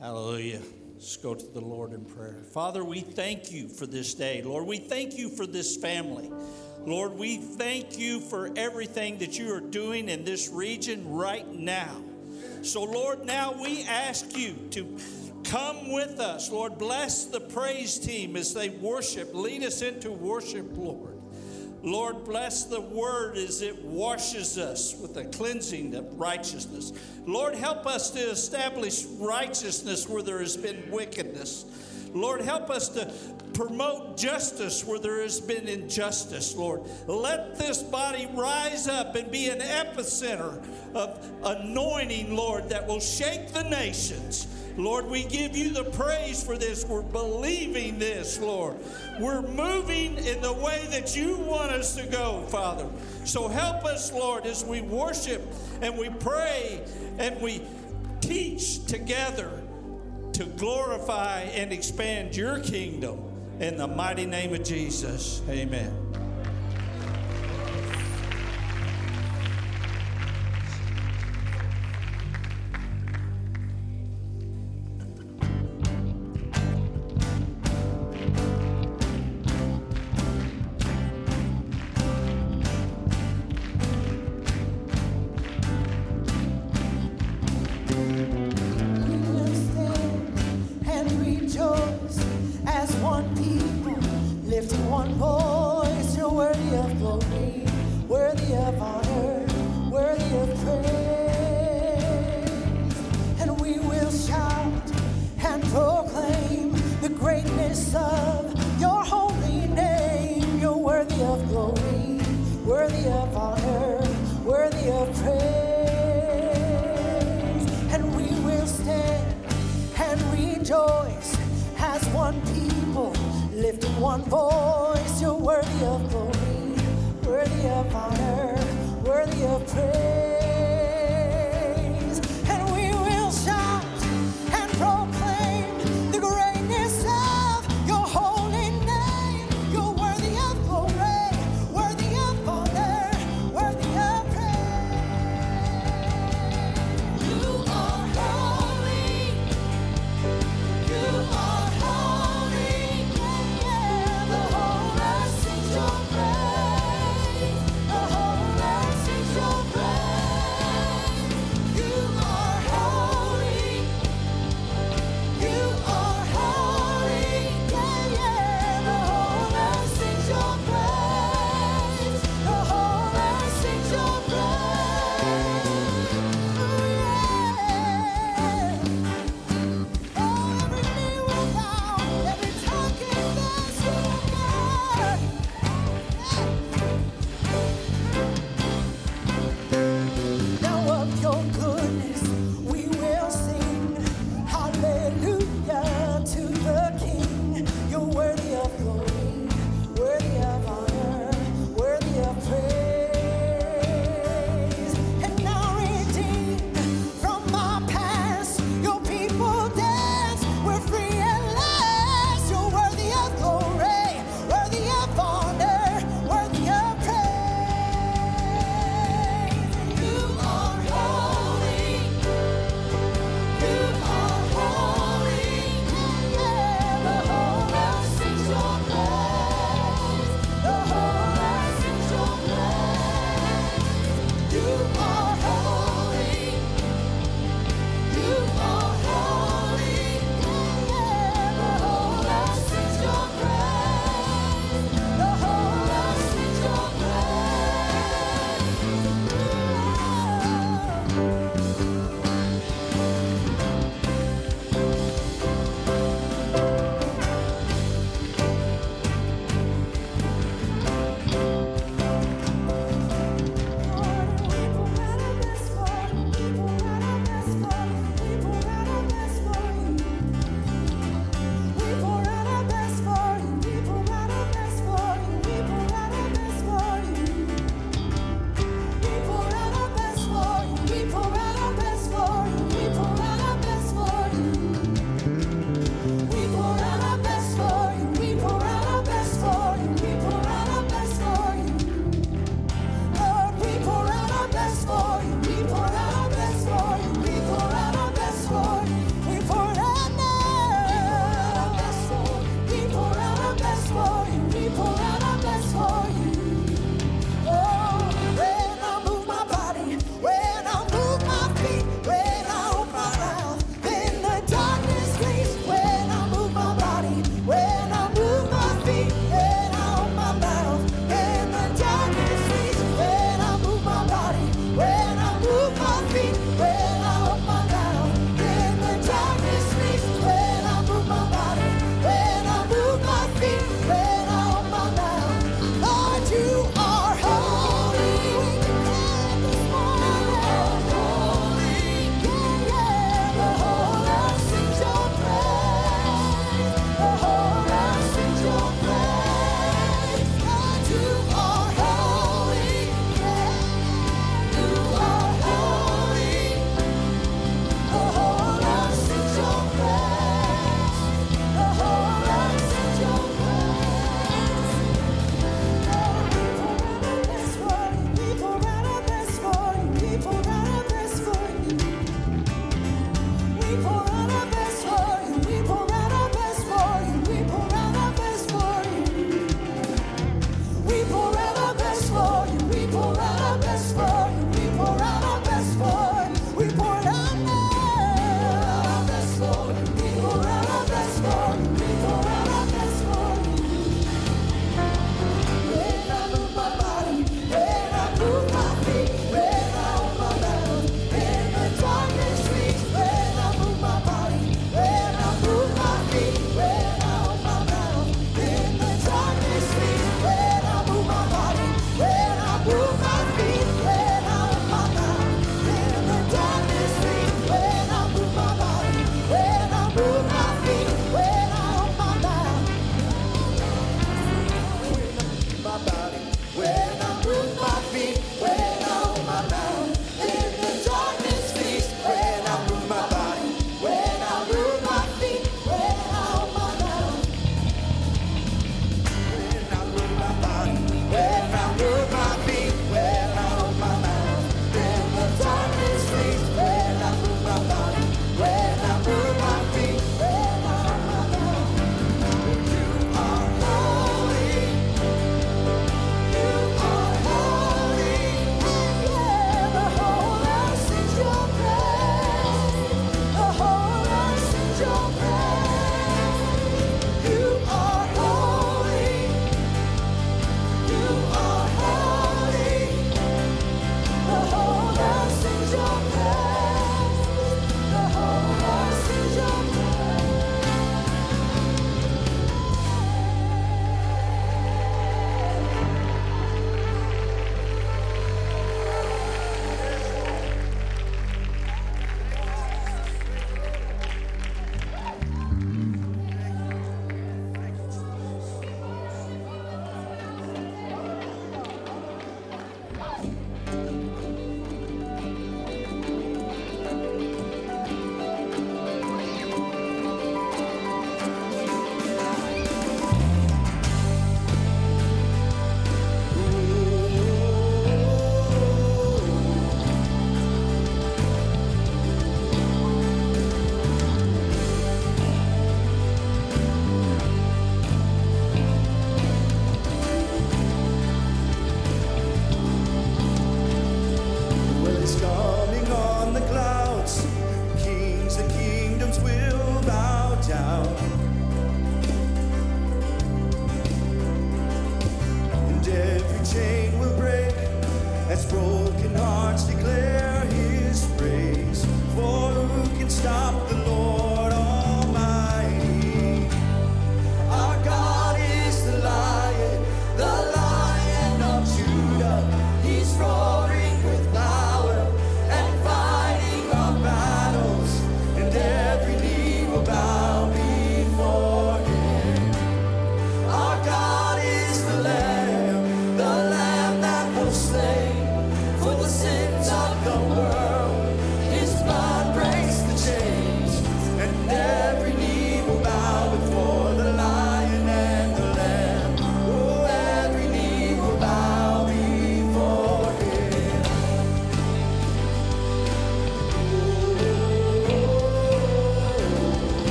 Hallelujah. Let's go to the Lord in prayer. Father, we thank you for this day. Lord, we thank you for this family. Lord, we thank you for everything that you are doing in this region right now. So, Lord, now we ask you to come with us. Lord, bless the praise team as they worship. Lead us into worship, Lord. Lord, bless the word as it washes us with the cleansing of righteousness. Lord, help us to establish righteousness where there has been wickedness. Lord, help us to promote justice where there has been injustice, Lord. Let this body rise up and be an epicenter of anointing, Lord, that will shake the nations. Lord, we give you the praise for this. We're believing this, Lord. We're moving in the way that you want us to go, Father. So help us, Lord, as we worship and we pray and we teach together to glorify and expand your kingdom. In the mighty name of Jesus, amen.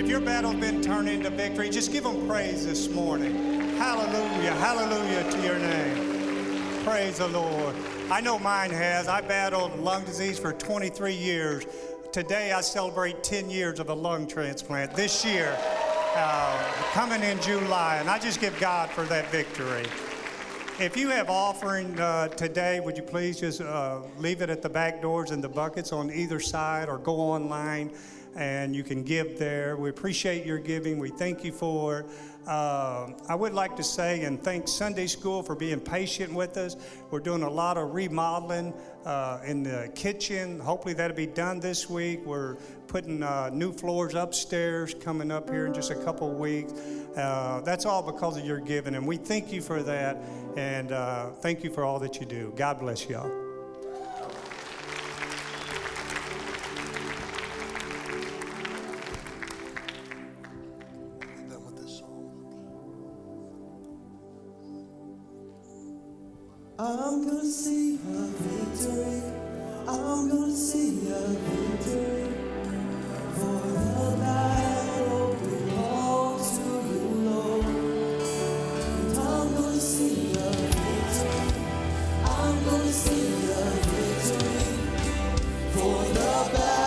If your battle's been turned into victory, just give them praise this morning. Hallelujah, hallelujah to your name. Praise the Lord. I know mine has. I battled lung disease for 23 years. Today I celebrate 10 years of a lung transplant. This year, uh, coming in July, and I just give God for that victory. If you have offering uh, today, would you please just uh, leave it at the back doors in the buckets on either side or go online and you can give there. We appreciate your giving. We thank you for. Uh, I would like to say and thank Sunday School for being patient with us. We're doing a lot of remodeling uh, in the kitchen. Hopefully, that'll be done this week. We're putting uh, new floors upstairs coming up here in just a couple weeks. Uh, that's all because of your giving, and we thank you for that. And uh, thank you for all that you do. God bless y'all. I'm gonna see a victory. I'm gonna see a victory. The see a victory. For the battle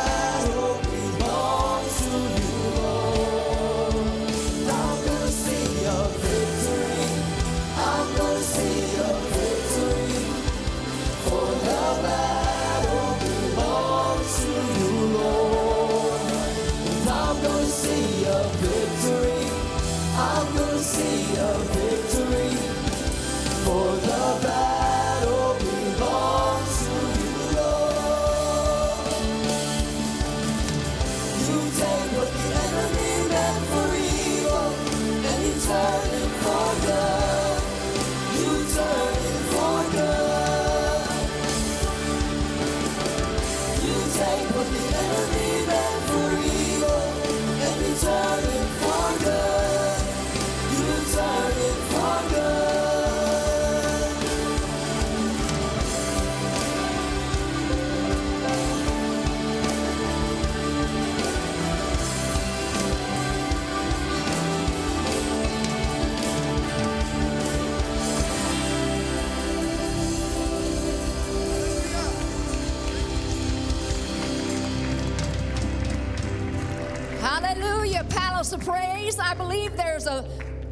believe there's a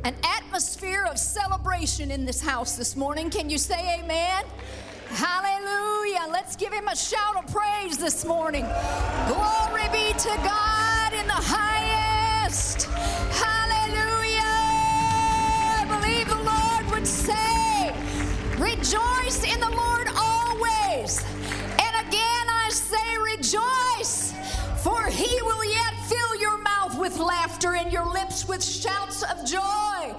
an atmosphere of celebration in this house this morning. Can you say amen? Hallelujah. Let's give him a shout of praise this morning. Glory be to God with shouts of joy.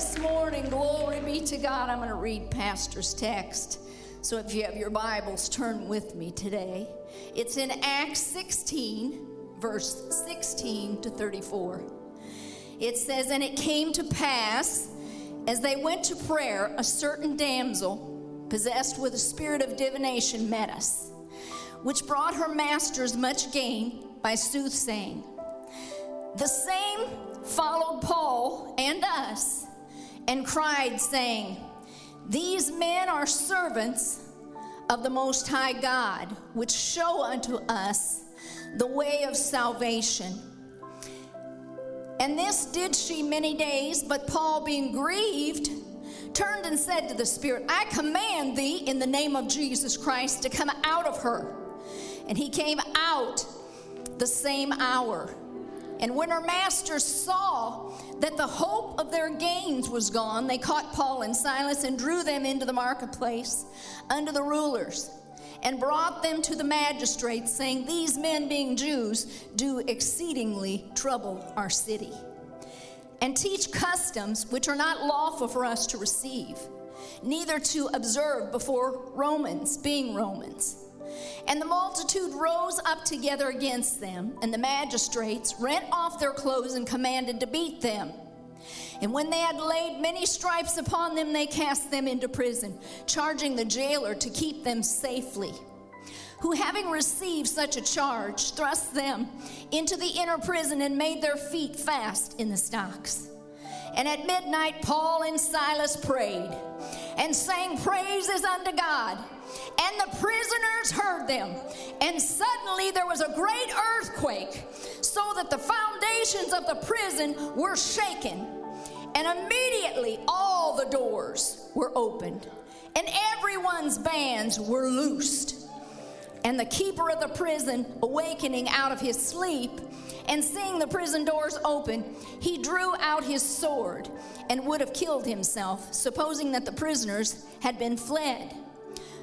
This morning. Glory be to God. I'm going to read Pastor's text. So if you have your Bibles, turn with me today. It's in Acts 16, verse 16 to 34. It says, And it came to pass, as they went to prayer, a certain damsel, possessed with a spirit of divination, met us, which brought her masters much gain by soothsaying. The same followed Paul and us and cried, saying, These men are servants of the Most High God, which show unto us the way of salvation. And this did she many days, but Paul, being grieved, turned and said to the Spirit, I command thee in the name of Jesus Christ to come out of her. And he came out the same hour. And when her masters saw that the hope of their gains was gone, they caught Paul and Silas and drew them into the marketplace under the rulers. and brought them to the magistrates, saying, These men, being Jews, do exceedingly trouble our city, and teach customs which are not lawful for us to receive, neither to observe before Romans, being Romans. And the multitude rose up together against them, and the magistrates rent off their clothes and commanded to beat them. And when they had laid many stripes upon them, they cast them into prison, charging the jailer to keep them safely. Who, having received such a charge, thrust them into the inner prison and made their feet fast in the stocks. And at midnight, Paul and Silas prayed and sang praises unto God. And the prisoners heard them. And suddenly there was a great earthquake, so that the foundations of the prison were shaken. And immediately all the doors were opened, and everyone's bands were loosed. And the keeper of the prison, awakening out of his sleep and seeing the prison doors open, he drew out his sword and would have killed himself, supposing that the prisoners had been fled.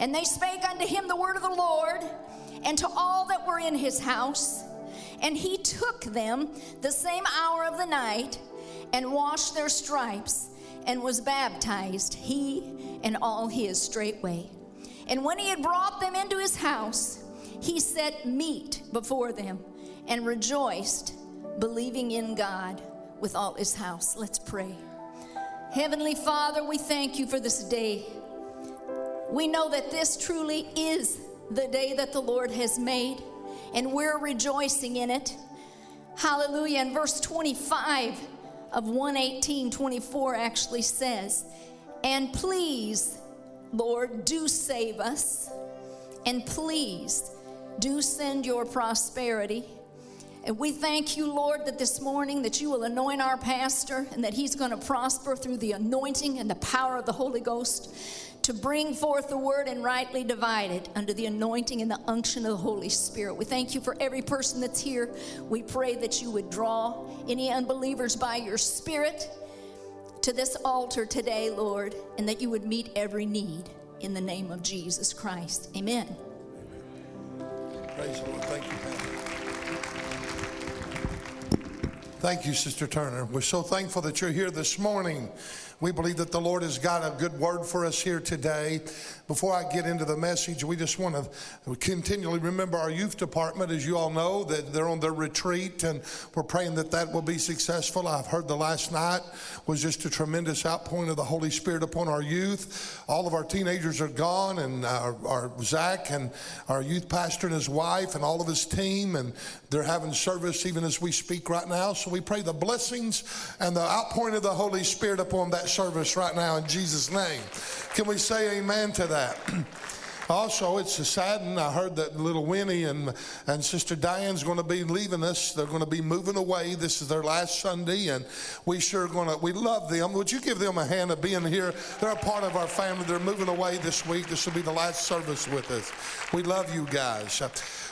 And they spake unto him the word of the Lord, and to all that were in his house. And he took them the same hour of the night, and washed their stripes, and was baptized, he and all his straightway. And when he had brought them into his house, he set meat before them, and rejoiced, believing in God with all his house. Let's pray. Heavenly Father, we thank you for this day. We know that this truly is the day that the Lord has made, and we're rejoicing in it. Hallelujah. And verse 25 of 118 24 actually says, And please, Lord, do save us, and please do send your prosperity. And we thank you, Lord, that this morning that you will anoint our pastor and that he's going to prosper through the anointing and the power of the Holy Ghost to bring forth the word and rightly divide it under the anointing and the unction of the Holy Spirit. We thank you for every person that's here. We pray that you would draw any unbelievers by your spirit to this altar today, Lord, and that you would meet every need in the name of Jesus Christ. Amen. Praise the Lord. Thank you, Pastor. Thank you, Sister Turner. We're so thankful that you're here this morning. We believe that the Lord has got a good word for us here today. Before I get into the message, we just want to continually remember our youth department. As you all know, that they're on their retreat, and we're praying that that will be successful. I've heard the last night was just a tremendous outpouring of the Holy Spirit upon our youth. All of our teenagers are gone, and our, our Zach and our youth pastor and his wife and all of his team, and they're having service even as we speak right now. So we pray the blessings and the outpouring of the Holy Spirit upon that service right now in Jesus' name. Can we say amen to that? Also, it's a sadden. I heard that little Winnie and, and Sister Diane's going to be leaving us. They're going to be moving away. This is their last Sunday, and we sure going to, we love them. Would you give them a hand of being here? They're a part of our family. They're moving away this week. This will be the last service with us. We love you guys.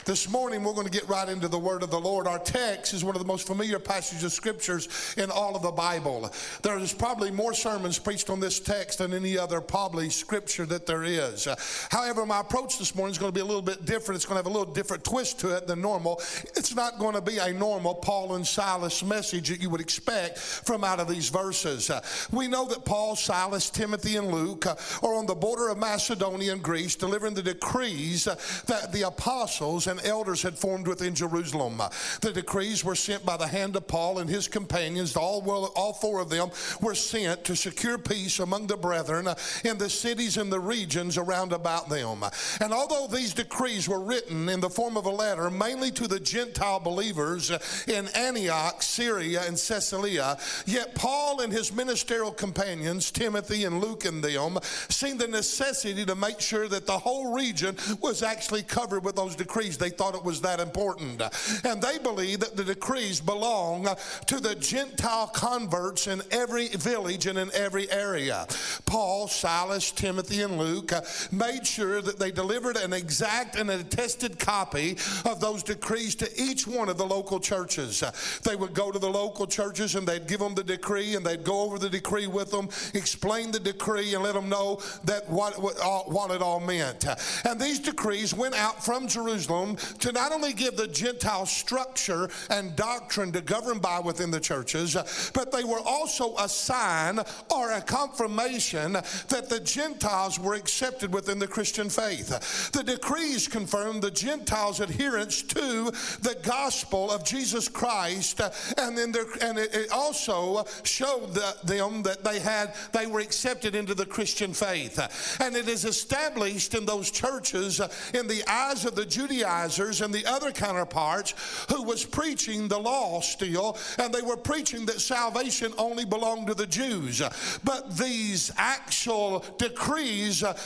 This morning, we're going to get right into the word of the Lord. Our text is one of the most familiar passages of scriptures in all of the Bible. There's probably more sermons preached on this text than any other probably scripture that there is. However, my approach this morning is going to be a little bit different. It's going to have a little different twist to it than normal. It's not going to be a normal Paul and Silas message that you would expect from out of these verses. We know that Paul, Silas, Timothy, and Luke are on the border of Macedonia and Greece delivering the decrees that the apostles and and elders had formed within Jerusalem. The decrees were sent by the hand of Paul and his companions. All, well, all four of them were sent to secure peace among the brethren in the cities and the regions around about them. And although these decrees were written in the form of a letter, mainly to the Gentile believers in Antioch, Syria, and Caesarea, yet Paul and his ministerial companions, Timothy and Luke and them, seen the necessity to make sure that the whole region was actually covered with those decrees. They thought it was that important. And they believed that the decrees belong to the Gentile converts in every village and in every area. Paul, Silas, Timothy, and Luke made sure that they delivered an exact and attested copy of those decrees to each one of the local churches. They would go to the local churches and they'd give them the decree and they'd go over the decree with them, explain the decree, and let them know that what, what, what it all meant. And these decrees went out from Jerusalem to not only give the Gentile structure and doctrine to govern by within the churches, but they were also a sign or a confirmation that the Gentiles were accepted within the Christian faith. The decrees confirmed the Gentiles' adherence to the gospel of Jesus Christ, and then there, and it, also showed the, them that they had they were accepted into the Christian faith, and it is established in those churches in the eyes of the Judaizers and the other counterparts who was preaching the law still, and they were preaching that salvation only belonged to the Jews, but these actual decrees uh,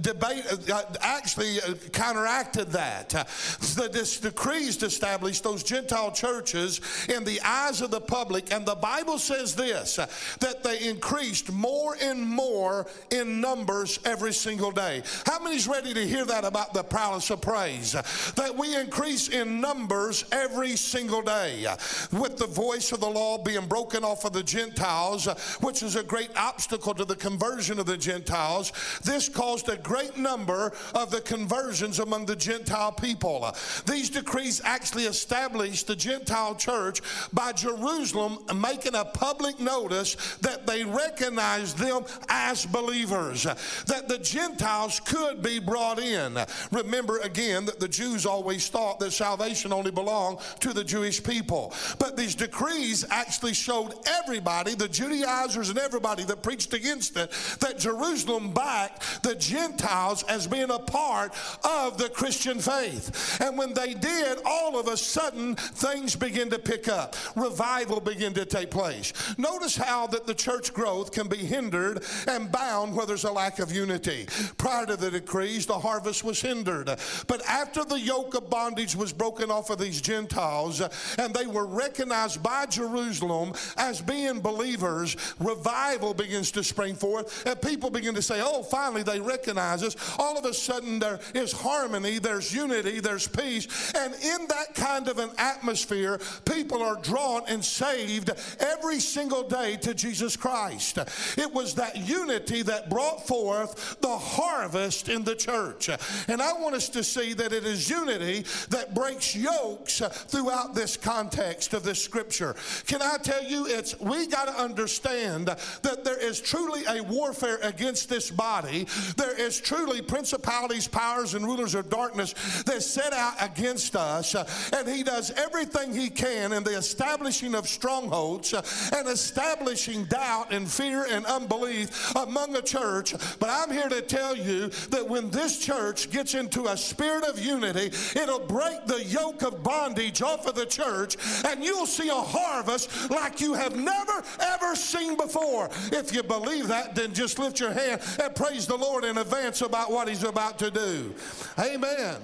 debate uh, actually uh, counteracted that. The dis- decrees established those Gentile churches in the eyes of the public, and the Bible says this that they increased more and more in numbers every single day. How many's ready to hear that about the palace of praise? That we increase in numbers every single day, with the voice of the law being broken off of the Gentiles, which is a great obstacle to the conversion of the Gentiles. This caused a great number of the conversions among the Gentile people. These decrees actually established the Gentile church by Jerusalem making a public notice that they recognized them as believers, that the Gentiles could be brought in. Remember again that the Jews always thought that salvation only belonged to the Jewish people. But these decrees actually showed everybody, the Judaizers and everybody that preached against it, that Jerusalem backed the Gentiles as being a part of the Christian faith. And when they did, all of a sudden things begin to pick up. Revival began to take place. Notice how that the church growth can be hindered and bound where there's a lack of unity. Prior to the decrees, the harvest was hindered. But after the yoke of bondage was broken off of these Gentiles and they were recognized by Jerusalem as being believers, revival begins to spring forth and people begin to say, oh, finally they recognize us. All of a sudden there is harmony, there's unity, there's peace. And in that kind of an atmosphere, people are drawn and saved every single day to Jesus Christ. It was that unity that brought forth the harvest in the church. And I want us to see that it is unity that breaks yokes throughout this context of this scripture. Can I tell you, it's we got to understand that there is truly a warfare against this body. There is truly principalities, powers, and rulers of darkness that set out against us. And he does everything he can in the establishing of strongholds and establishing doubt and fear and unbelief among a church. But I'm here to tell you that when this church gets into a spirit of unity, it'll break the yoke of bondage off of the church, and you'll see a harvest like you have never ever seen before. If you believe that, then just lift your hand and praise the Lord in advance about what He's about to do. Amen.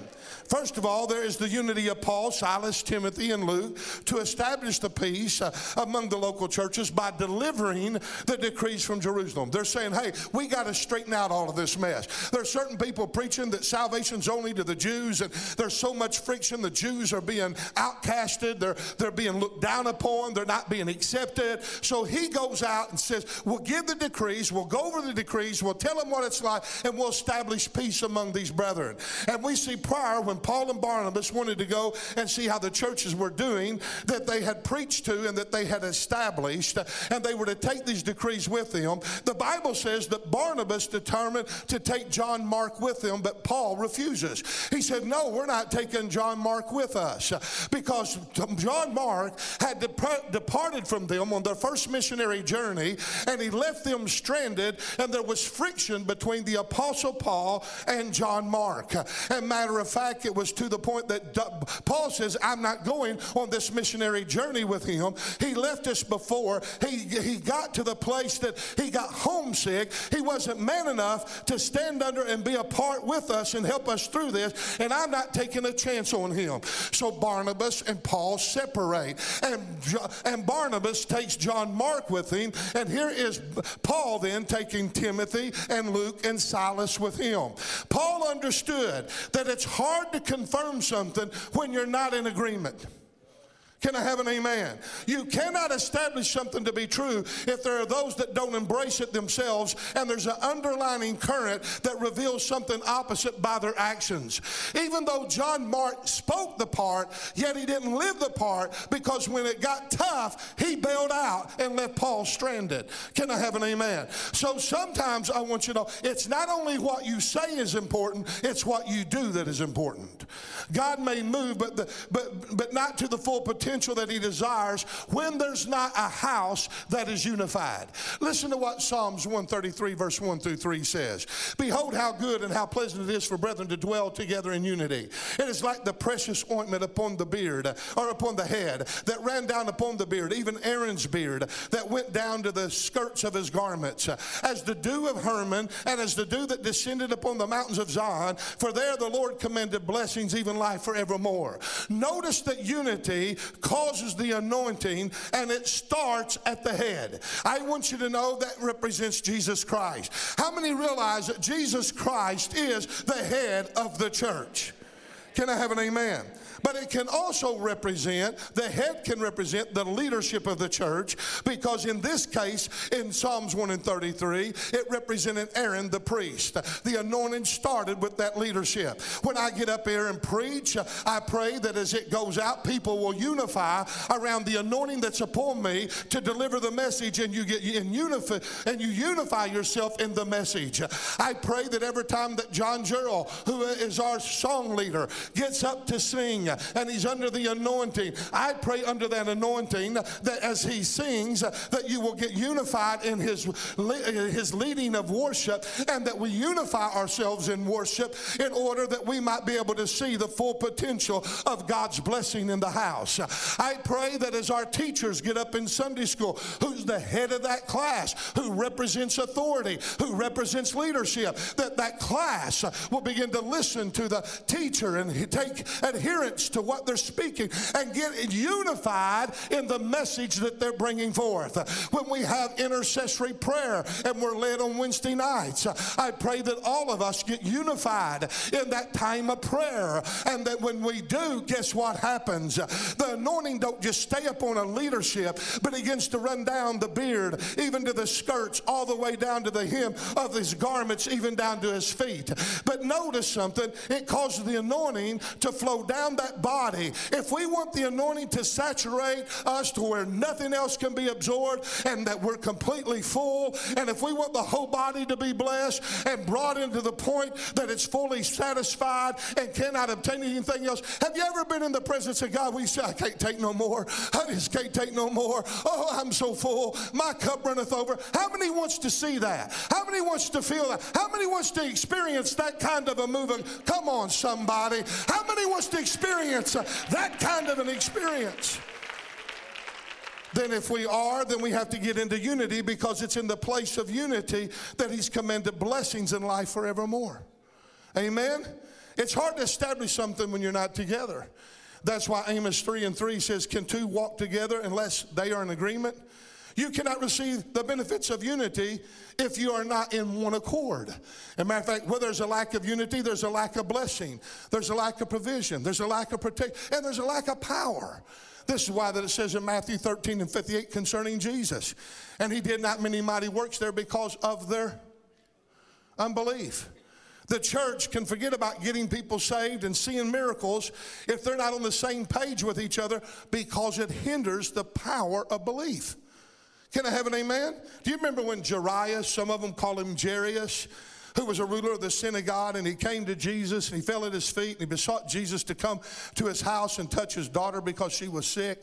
First of all, there is the unity of Paul, Silas, Timothy, and Luke to establish the peace uh, among the local churches by delivering the decrees from Jerusalem. They're saying, hey, we got to straighten out all of this mess. There are certain people preaching that salvation's only to the Jews, and there's so much friction. The Jews are being outcasted, they're, they're being looked down upon, they're not being accepted. So he goes out and says, we'll give the decrees, we'll go over the decrees, we'll tell them what it's like, and we'll establish peace among these brethren. And we see prior hour Paul and Barnabas wanted to go and see how the churches were doing that they had preached to and that they had established, and they were to take these decrees with them. The Bible says that Barnabas determined to take John Mark with them, but Paul refuses. He said, No, we're not taking John Mark with us because John Mark had dep- departed from them on their first missionary journey and he left them stranded, and there was friction between the Apostle Paul and John Mark. And matter of fact, it was to the point that Paul says, I'm not going on this missionary journey with him. He left us before he, he got to the place that he got homesick. He wasn't man enough to stand under and be a part with us and help us through this, and I'm not taking a chance on him. So Barnabas and Paul separate, and, and Barnabas takes John Mark with him, and here is Paul then taking Timothy and Luke and Silas with him. Paul understood that it's hard to confirm something when you're not in agreement. Can I have an amen? You cannot establish something to be true if there are those that don't embrace it themselves and there's an underlining current that reveals something opposite by their actions. Even though John Mark spoke the part, yet he didn't live the part because when it got tough, he bailed out and left Paul stranded. Can I have an amen? So sometimes I want you to know it's not only what you say is important, it's what you do that is important. God may move, but, the, but, but not to the full potential that he desires when there's not a house that is unified. Listen to what Psalms 133, verse 1 through 3 says Behold, how good and how pleasant it is for brethren to dwell together in unity. It is like the precious ointment upon the beard or upon the head that ran down upon the beard, even Aaron's beard that went down to the skirts of his garments, as the dew of Hermon and as the dew that descended upon the mountains of Zion. For there the Lord commanded blessings, even life forevermore. Notice that unity causes the anointing and it starts at the head. I want you to know that represents Jesus Christ. How many realize that Jesus Christ is the head of the church? Can I have an amen? But it can also represent, the head can represent the leadership of the church because in this case, in Psalms 1 and 33, it represented Aaron the priest. The anointing started with that leadership. When I get up here and preach, I pray that as it goes out, people will unify around the anointing that's upon me to deliver the message and you get in unify and you unify yourself in the message. I pray that every time that John Gerald, who is our song leader, gets up to sing and he's under the anointing, I pray under that anointing that as he sings, that you will get unified in his, his leading of worship and that we unify ourselves in worship in order that we might be able to see the full potential of God's blessing in the house. I pray that as our teachers get up in Sunday school, who's the head of that class, who represents authority, who represents leadership, that that class will begin to listen to the teacher and take adherence to what they're speaking and get unified in the message that they're bringing forth. When we have intercessory prayer and we're led on Wednesday nights, I pray that all of us get unified in that time of prayer and that when we do, guess what happens? The anointing don't just stay upon a leadership, but begins to run down the beard, even to the skirts, all the way down to the hem of his garments, even down to his feet. But notice something, it causes the anointing to flow down that body. If we want the anointing to saturate us to where nothing else can be absorbed and that we're completely full, and if we want the whole body to be blessed and brought into the point that it's fully satisfied and cannot obtain anything else, have you ever been in the presence of God? We say, I can't take no more. I just can't take no more. Oh, I'm so full. My cup runneth over. How many wants to see that? How many wants to feel that? How many wants to experience that kind of a moving? Come on, somebody. How many wants to experience uh, that kind of an experience? Then, if we are, then we have to get into unity because it's in the place of unity that He's commanded blessings in life forevermore. Amen? It's hard to establish something when you're not together. That's why Amos 3 and 3 says, Can two walk together unless they are in agreement? You cannot receive the benefits of unity if you are not in one accord. As a matter of fact, where there's a lack of unity, there's a lack of blessing, there's a lack of provision, there's a lack of protection, and there's a lack of power. This is why that it says in Matthew 13 and 58 concerning Jesus. And he did not many mighty works there because of their unbelief. The church can forget about getting people saved and seeing miracles if they're not on the same page with each other because it hinders the power of belief. Can I have an amen? Do you remember when Jairus, some of them call him Jairus, who was a ruler of the synagogue, and he came to Jesus and he fell at his feet and he besought Jesus to come to his house and touch his daughter because she was sick?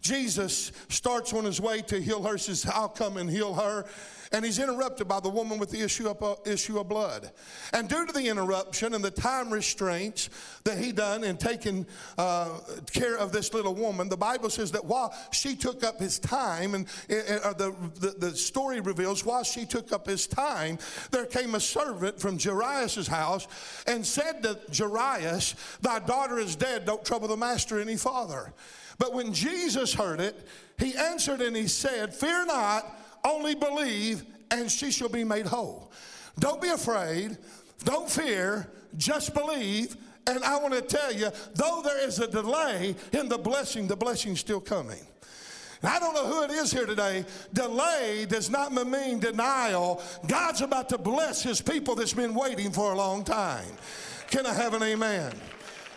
Jesus starts on his way to heal her, says, I'll come and heal her. And he's interrupted by the woman with the issue of, uh, issue of blood. And due to the interruption and the time restraints that he done in taking uh, care of this little woman, the Bible says that while she took up his time, and uh, the, the, the story reveals while she took up his time, there came a servant from Jairus' house and said to Jairus, Thy daughter is dead, don't trouble the master any farther. But when Jesus heard it, he answered and he said, Fear not, only believe, and she shall be made whole. Don't be afraid, don't fear, just believe. And I want to tell you, though there is a delay in the blessing, the blessing's still coming. I don't know who it is here today. Delay does not mean denial. God's about to bless his people that's been waiting for a long time. Can I have an amen?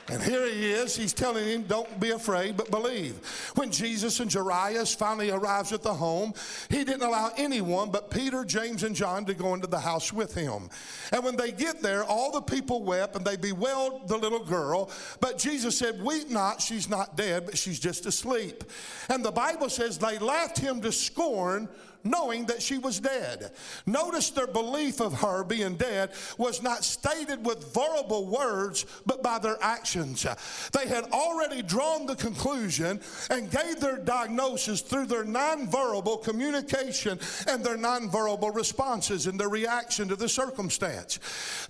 And here he is. He's telling him, don't be afraid, but believe. When Jesus and Jairus finally arrives at the home, he didn't allow anyone but Peter, James, and John to go into the house with him. And when they get there, all the people wept and they bewailed the little girl. But Jesus said, Weep not, she's not dead, but she's just asleep. And the Bible says they laughed him to scorn knowing that she was dead. Notice their belief of her being dead was not stated with verbal words, but by their actions. They had already drawn the conclusion and gave their diagnosis through their nonverbal communication and their nonverbal responses and their reaction to the circumstance.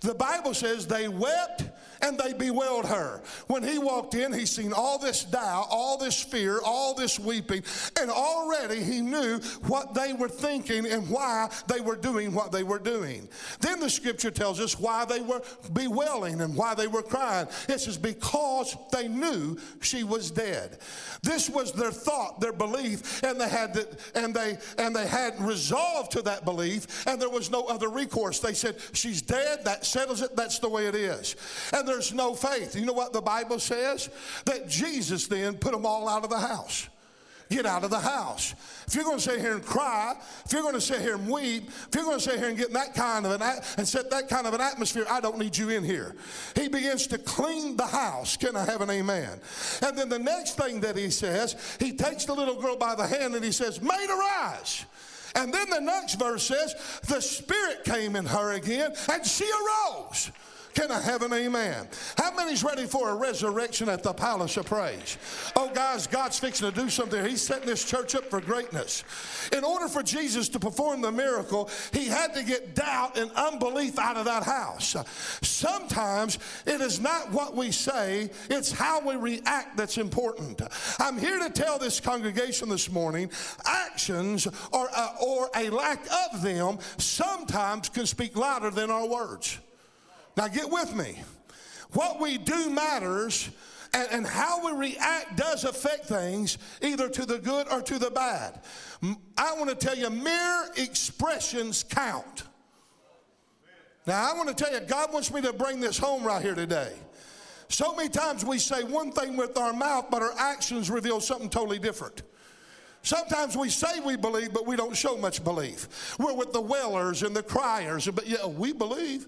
The Bible says they wept and they bewailed her. When he walked in, he seen all this doubt, all this fear, all this weeping, and already he knew what they were thinking and why they were doing what they were doing. Then the scripture tells us why they were bewailing and why they were crying. It says, because they knew she was dead. This was their thought, their belief, and they had to, and they and they had resolved to that belief, and there was no other recourse. They said, She's dead, that settles it, that's the way it is. And there's no faith. You know what the Bible says? That Jesus then put them all out of the house get out of the house. If you're going to sit here and cry, if you're going to sit here and weep, if you're going to sit here and get in that kind of an and set that kind of an atmosphere, I don't need you in here. He begins to clean the house. Can I have an amen? And then the next thing that he says, he takes the little girl by the hand and he says, "Maid arise." And then the next verse says, the Spirit came in her again and she arose. Can I have an amen? How many's ready for a resurrection at the palace of praise? Oh, guys, God's fixing to do something. He's setting this church up for greatness. In order for Jesus to perform the miracle, he had to get doubt and unbelief out of that house. Sometimes it is not what we say, it's how we react that's important. I'm here to tell this congregation this morning actions or, uh, or a lack of them sometimes can speak louder than our words. Now, get with me. What we do matters, and, and, how we react does affect things, either to the good or to the bad. I want to tell you, mere expressions count. Now, I want to tell you, God wants me to bring this home right here today. So many times we say one thing with our mouth, but our actions reveal something totally different. Sometimes we say we believe, but we don't show much belief. We're with the wellers and the criers, but yeah, we believe.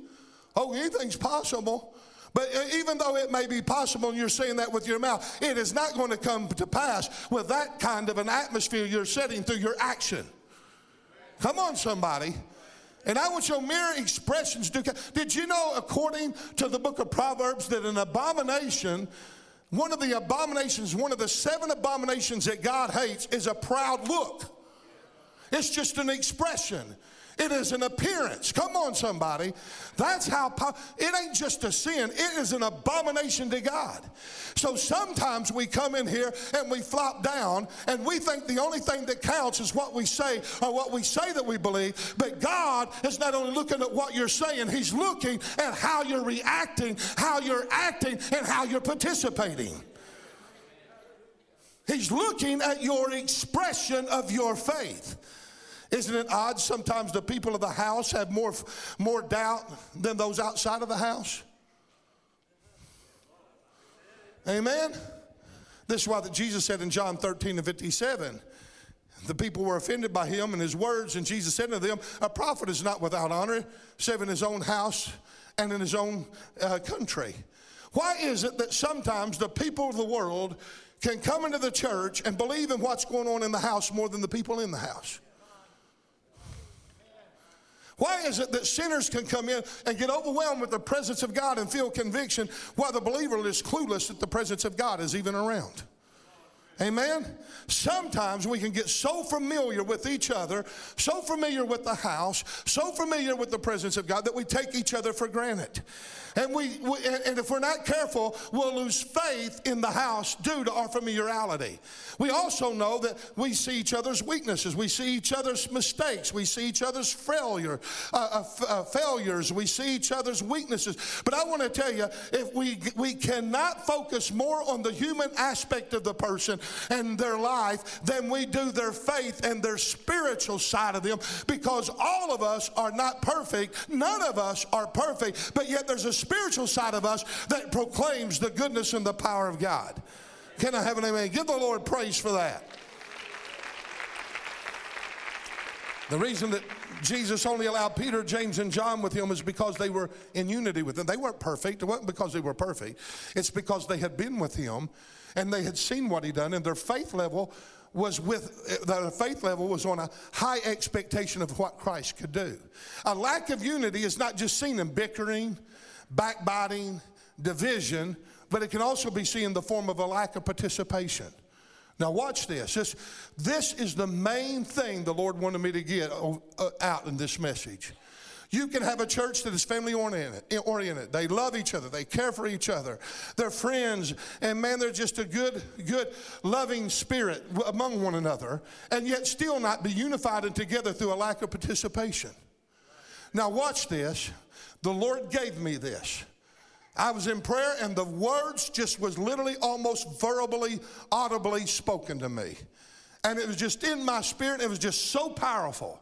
Oh, anything's possible. But uh, even though it may be possible and you're saying that with your mouth, it is not going to come to pass with that kind of an atmosphere you're setting through your action. Come on, somebody. And I want your mere expressions to. Did you know, according to the book of Proverbs, that an abomination, one of the abominations, one of the seven abominations that God hates is a proud look? It's just an expression. It is an appearance. Come on, somebody. That's how po- it ain't just a sin, it is an abomination to God. So sometimes we come in here and we flop down and we think the only thing that counts is what we say or what we say that we believe. But God is not only looking at what you're saying, He's looking at how you're reacting, how you're acting, and how you're participating. He's looking at your expression of your faith. Isn't it odd sometimes the people of the house have more, more doubt than those outside of the house? Amen? This is why that Jesus said in John 13 and 57, the people were offended by him and his words, and Jesus said to them, A prophet is not without honor, save in his own house and in his own uh, country. Why is it that sometimes the people of the world can come into the church and believe in what's going on in the house more than the people in the house? Why is it that sinners can come in and get overwhelmed with the presence of God and feel conviction while the believer is clueless that the presence of God is even around? Amen. Sometimes we can get so familiar with each other, so familiar with the house, so familiar with the presence of God that we take each other for granted. And we, we and if we're not careful, we'll lose faith in the house due to our familiarity. We also know that we see each other's weaknesses, we see each other's mistakes, we see each other's failure, uh, uh, f- uh, failures, we see each other's weaknesses. But I want to tell you, if we we cannot focus more on the human aspect of the person and their life than we do their faith and their spiritual side of them, because all of us are not perfect, none of us are perfect, but yet there's a spiritual side of us that proclaims the goodness and the power of God. Can I have an amen? Give the Lord praise for that. The reason that Jesus only allowed Peter, James, and John with him is because they were in unity with him. They weren't perfect. It wasn't because they were perfect. It's because they had been with him and they had seen what he done, and their faith level was with their faith level was on a high expectation of what Christ could do. A lack of unity is not just seen in bickering, backbiting, division, but it can also be seen in the form of a lack of participation. Now, watch this. This, this is the main thing the Lord wanted me to get uh, out in this message. You can have a church that is family oriented, oriented. They love each other. They care for each other. They're friends. And man, they're just a good, good, loving spirit among one another. And yet still not be unified and together through a lack of participation. Now, watch this. The Lord gave me this. I was in prayer and the words just was literally almost verbally, audibly spoken to me. And it was just in my spirit, it was just so powerful.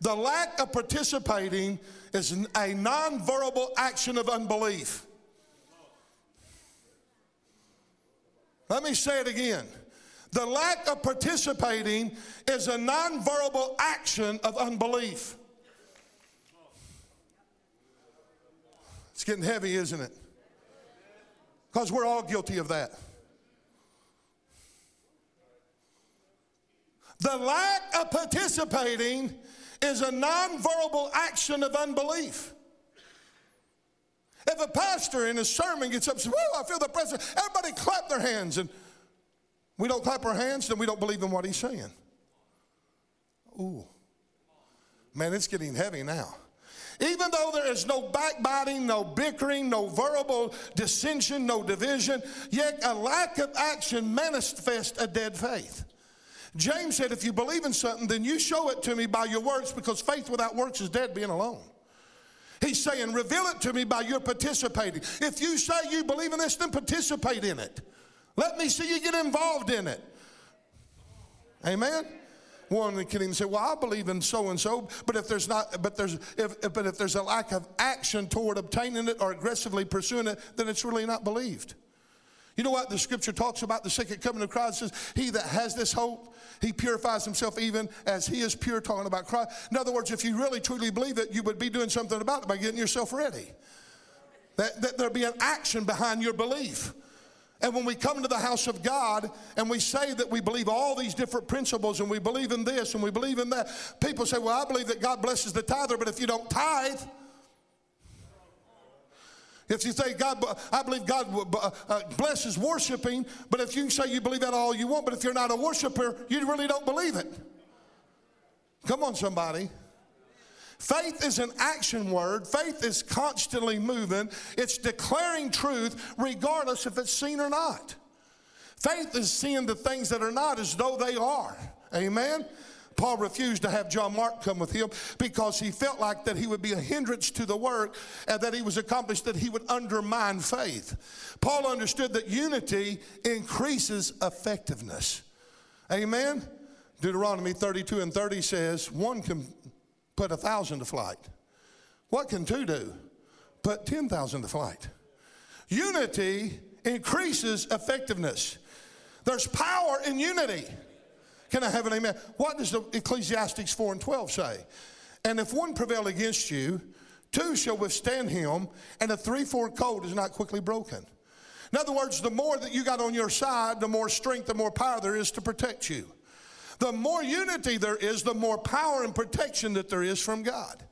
The lack of participating is a nonverbal action of unbelief. Let me say it again. The lack of participating is a nonverbal action of unbelief. It's getting heavy, isn't it? Because we're all guilty of that. The lack of participating is a nonverbal action of unbelief. If a pastor in his sermon gets up and says, Whoa, I feel the presence, everybody clap their hands. And we don't clap our hands, then we don't believe in what he's saying. Ooh. Man, it's getting heavy now. Even though there is no backbiting, no bickering, no verbal dissension, no division, yet a lack of action manifests a dead faith. James said, if you believe in something, then you show it to me by your works because faith without works is dead being alone. He's saying, reveal it to me by your participating. If you say you believe in this, then participate in it. Let me see you get involved in it. Amen. One can even say, "Well, I believe in so and so," but if there's not, but there's, if, but if there's a lack of action toward obtaining it or aggressively pursuing it, then it's really not believed. You know what the scripture talks about the second coming of Christ says, He that has this hope, he purifies himself even as he is pure, talking about Christ. In other words, if you really truly believe it, you would be doing something about it by getting yourself ready. That, that there be an action behind your belief. And when we come to the house of God and we say that we believe all these different principles and we believe in this and we believe in that, people say, Well, I believe that God blesses the tither, but if you don't tithe, if you say God, I believe God uh, blesses worshiping, but if you say you believe that all you want, but if you're not a worshiper, you really don't believe it. Come on, somebody. Faith is an action word. Faith is constantly moving. It's declaring truth regardless if it's seen or not. Faith is seeing the things that are not as though they are. Amen. Paul refused to have John Mark come with him because he felt like that he would be a hindrance to the work and that he was accomplished, that he would undermine faith. Paul understood that unity increases effectiveness. Amen. Deuteronomy 32 and 30 says, one can put a thousand to flight. What can two do? Put 10,000 to flight. Unity increases effectiveness. There's power in unity. Can I have an amen? What does the Ecclesiastes 4 and 12 say? And if one prevail against you, two shall withstand him, and a three-four cord is not quickly broken. In other words, the more that you got on your side, the more strength, the more power there is to protect you. The more unity there is, the more power and protection that there is from God.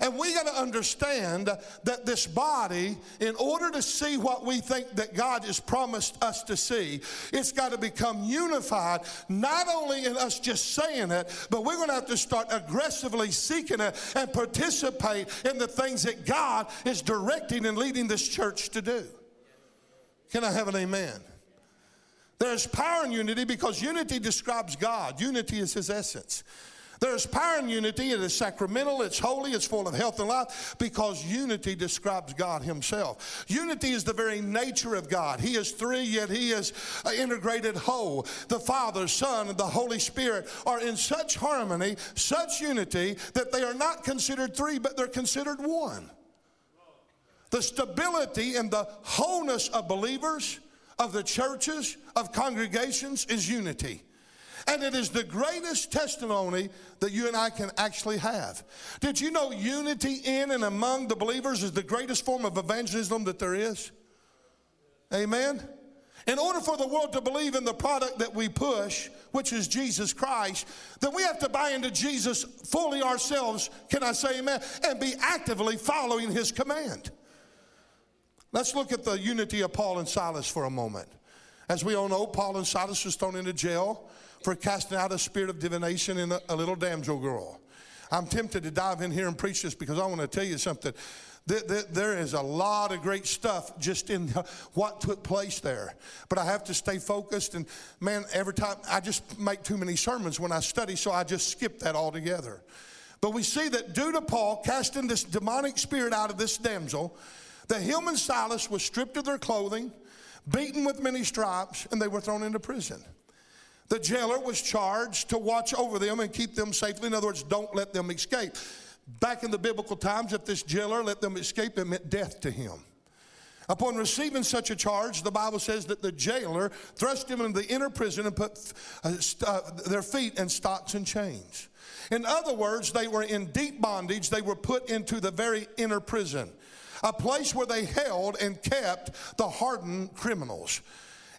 And we got to understand that this body, in order to see what we think that God has promised us to see, it's got to become unified, not only in us just saying it, but we're going to have to start aggressively seeking it and participate in the things that God is directing and leading this church to do. Can I have an amen? There's power in unity because unity describes God. Unity is his essence. There's power in unity. It is sacramental, it's holy, it's full of health and life because unity describes God Himself. Unity is the very nature of God. He is three, yet He is integrated whole. The Father, Son, and the Holy Spirit are in such harmony, such unity, that they are not considered three, but they're considered one. The stability and the wholeness of believers, of the churches, of congregations is unity. And it is the greatest testimony that you and I can actually have. Did you know unity in and among the believers is the greatest form of evangelism that there is? Amen? In order for the world to believe in the product that we push, which is Jesus Christ, then we have to buy into Jesus fully ourselves, can I say amen? And be actively following his command. Let's look at the unity of Paul and Silas for a moment. As we all know, Paul and Silas was thrown into jail for casting out a spirit of divination in a, a little damsel girl. I'm tempted to dive in here and preach this because I want to tell you something. There, is a lot of great stuff just in what took place there. But I have to stay focused. And man, every time I just make too many sermons when I study, so I just skip that altogether. But we see that due to Paul casting this demonic spirit out of this damsel, that him and Silas was stripped of their clothing, beaten with many stripes, and they were thrown into prison. The jailer was charged to watch over them and keep them safely. In other words, don't let them escape. Back in the biblical times, if this jailer let them escape, it meant death to him. Upon receiving such a charge, the Bible says that the jailer thrust him into the inner prison and put uh, uh, their feet in stocks and chains. In other words, they were in deep bondage. They were put into the very inner prison, a place where they held and kept the hardened criminals.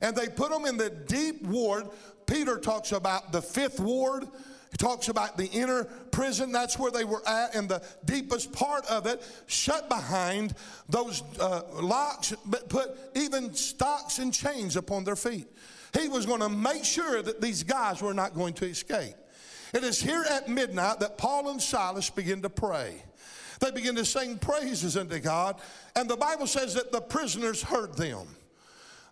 And they put them in the deep ward Peter talks about the fifth ward. He talks about the inner prison. That's where they were at, and the deepest part of it, shut behind those uh, locks, but put even stocks and chains upon their feet. He was going to make sure that these guys were not going to escape. It is here at midnight that Paul and Silas begin to pray. They begin to sing praises unto God, and the Bible says that the prisoners heard them.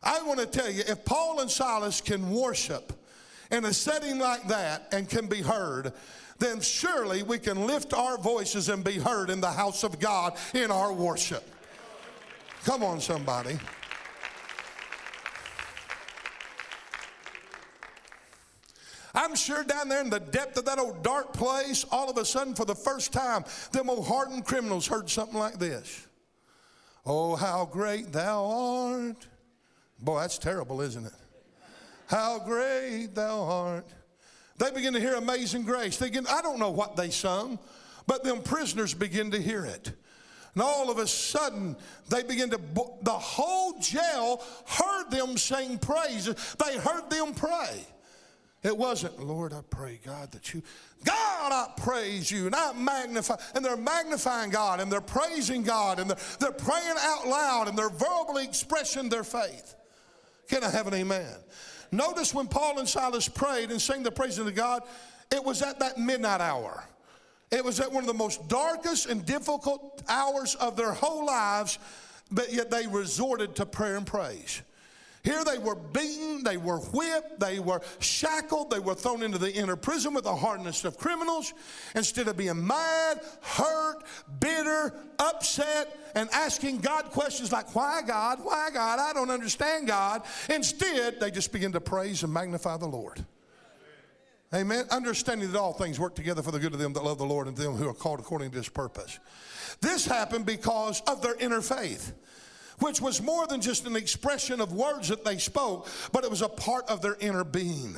I want to tell you, if Paul and Silas can worship in a setting like that and can be heard, then surely we can lift our voices and be heard in the house of God in our worship. Come on, somebody. I'm sure down there in the depth of that old dark place, all of a sudden, for the first time, them old hardened criminals heard something like this. Oh, how great thou art. Boy, that's terrible, isn't it? How great thou art. They begin to hear amazing grace. They begin, I don't know what they sung, but them prisoners begin to hear it. And all of a sudden, they begin to, the whole jail heard them sing praises. They heard them pray. It wasn't, Lord, I pray, God, that you, God, I praise you, and I magnify, and they're magnifying God, and they're praising God, and they're, they're praying out loud, and they're verbally expressing their faith. Can I have an amen? Notice when Paul and Silas prayed and sang the praises of God, it was at that midnight hour. It was at one of the most darkest and difficult hours of their whole lives, but yet they resorted to prayer and praise. Here they were beaten, they were whipped, they were shackled, they were thrown into the inner prison with the hardness of criminals. Instead of being mad, hurt, bitter, upset, and asking God questions like, Why God? Why God? I don't understand God. Instead, they just begin to praise and magnify the Lord. Amen. Understanding that all things work together for the good of them that love the Lord and them who are called according to his purpose. This happened because of their inner faith, which was more than just an expression of words that they spoke, but it was a part of their inner being.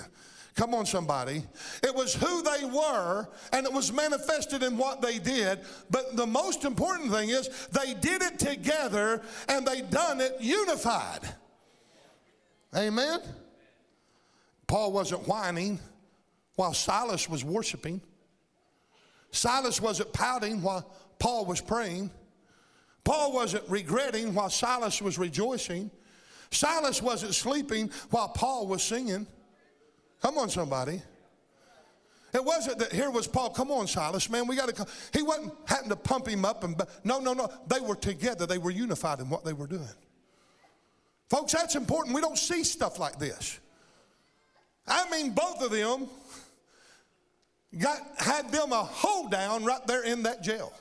Come on, somebody. It was who they were, and it was manifested in what they did. But the most important thing is they did it together and they done it unified. Amen. Paul wasn't whining while Silas was worshiping. Silas wasn't pouting while Paul was praying. Paul wasn't regretting while Silas was rejoicing. Silas wasn't sleeping while Paul was singing. Come on, somebody. It wasn't that here was Paul. Come on, Silas, man, we got to come. He wasn't having to pump him up and no, no, no. They were together. They were unified in what they were doing. Folks, that's important. We don't see stuff like this. I mean, both of them got had them a hold down right there in that jail.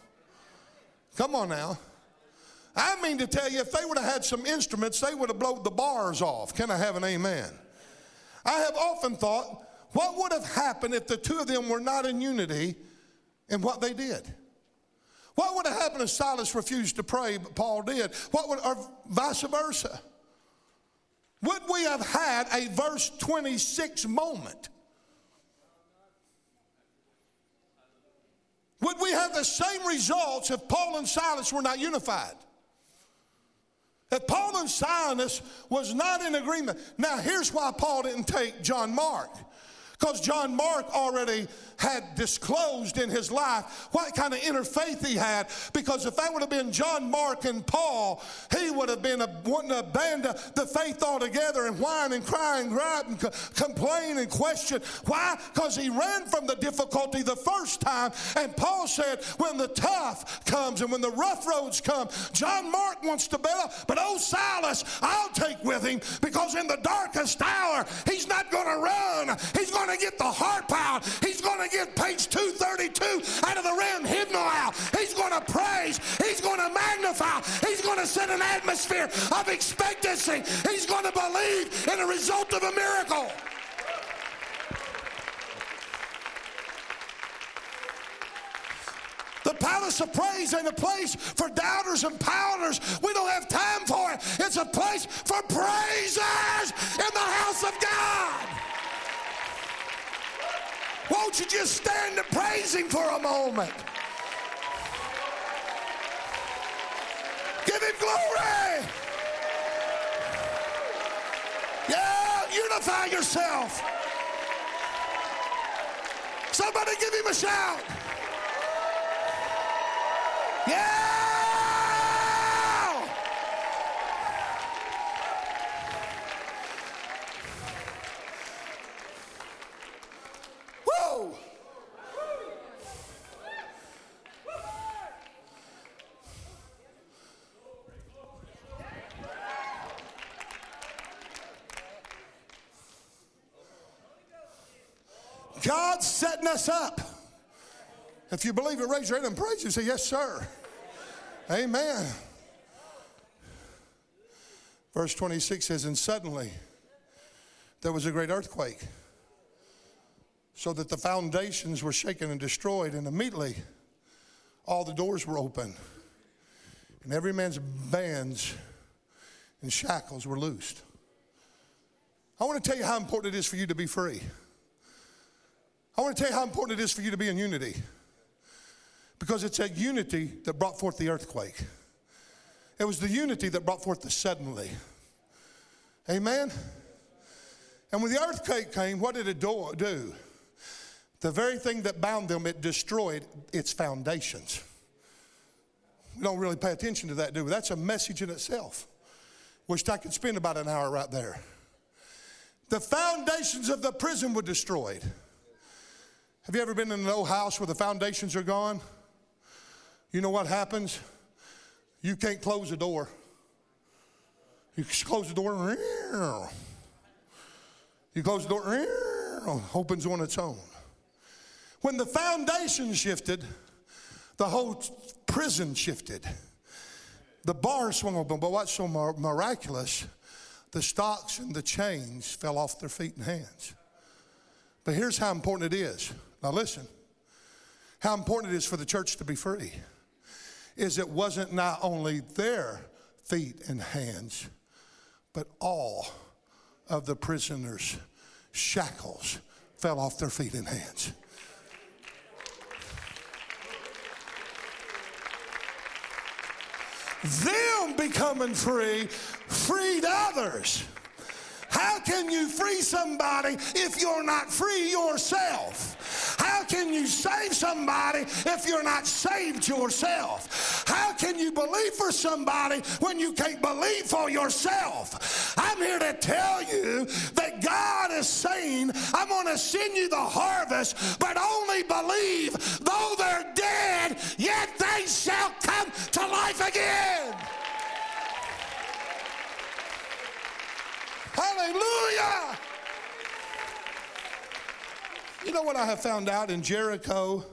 Come on now. I mean to tell you, if they would have had some instruments, they would have blown the bars off. Can I have an amen? I have often thought, what would have happened if the two of them were not in unity in what they did? What would have happened if Silas refused to pray, but Paul did? What would, or vice versa? Would we have had a verse 26 moment? Would we have the same results if Paul and Silas were not unified? If Paul and Silas was not in agreement. Now, here's why Paul didn't take John Mark. Because John Mark already had disclosed in his life what kind of inner faith he had. Because if that would have been John Mark and Paul, he would have been a, wanting to abandon the faith altogether and whine and cry and gripe and co- complain and question. Why? Because he ran from the difficulty the first time. And Paul said, when the tough comes and when the rough roads come, John Mark wants to bail, but oh Silas, I'll take with him because in the darkest hour, he's not going to run. He's going to get the heart pound. He's going to get page 232 out of the ram hymnal out. He's going to praise. He's going to magnify. He's going to set an atmosphere of expectancy. He's going to believe in the result of a miracle. The palace of praise ain't a place for doubters and pounders. We don't have time for it. It's a place for praisers in the house of God. Won't you just stand and praise Him for a moment? Give Him glory. Yeah, unify yourself. Somebody give Him a shout. Yeah! God's setting us up. If you believe it, raise your hand and praise you. Say, Yes, sir. Amen. Verse 26 says, And suddenly there was a great earthquake, so that the foundations were shaken and destroyed, and immediately all the doors were open, and every man's bands and shackles were loosed. I want to tell you how important it is for you to be free. I want to tell you how important it is for you to be in unity. Because it's that unity that brought forth the earthquake. It was the unity that brought forth the suddenly. Amen? And when the earthquake came, what did it do? do? The very thing that bound them, it destroyed its foundations. We don't really pay attention to that, do we? That's a message in itself. Wished I could spend about an hour right there. The foundations of the prison were destroyed. Have you ever been in an old house where the foundations are gone? You know what happens? You can't close the door. You close the door, you close the door, opens on its own. When the foundation shifted, the whole prison shifted. The bars swung open, but what's so miraculous? The stocks and the chains fell off their feet and hands. But here's how important it is. Now listen. How important it is for the church to be free is it wasn't not only their feet and hands, but all of the prisoners' shackles fell off their feet and hands. Them becoming free freed others. How can you free somebody if you're not free yourself? How can you save somebody if you're not saved yourself? How can you believe for somebody when you can't believe for yourself? I'm here to tell you that God is saying, I'm going to send you the harvest, but only believe, though they're dead, yet they shall come to life again. Hallelujah. You know what I have found out in Jericho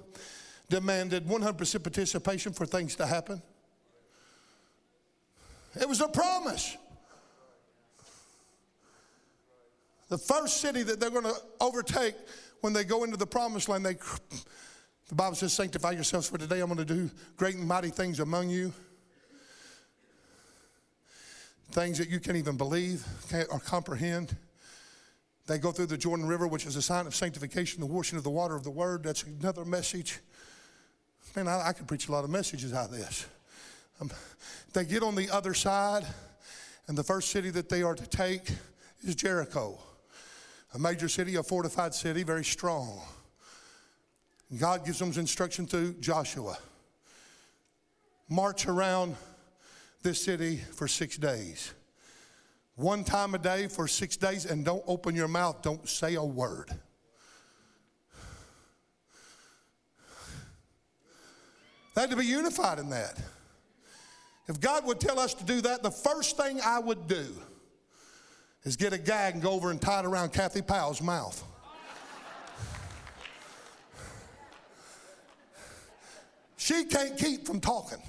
demanded 100% participation for things to happen? It was a promise. The first city that they're going to overtake when they go into the promised land, they, the Bible says, Sanctify yourselves for today. I'm going to do great and mighty things among you. Things that you can't even believe or comprehend. They go through the Jordan River, which is a sign of sanctification, the washing of the water of the word. That's another message. Man, I, I could preach a lot of messages out of this. Um, they get on the other side, and the first city that they are to take is Jericho, a major city, a fortified city, very strong. God gives them instruction through Joshua march around this city for six days. One time a day for six days, and don't open your mouth, don't say a word. They had to be unified in that. If God would tell us to do that, the first thing I would do is get a gag and go over and tie it around Kathy Powell's mouth. She can't keep from talking.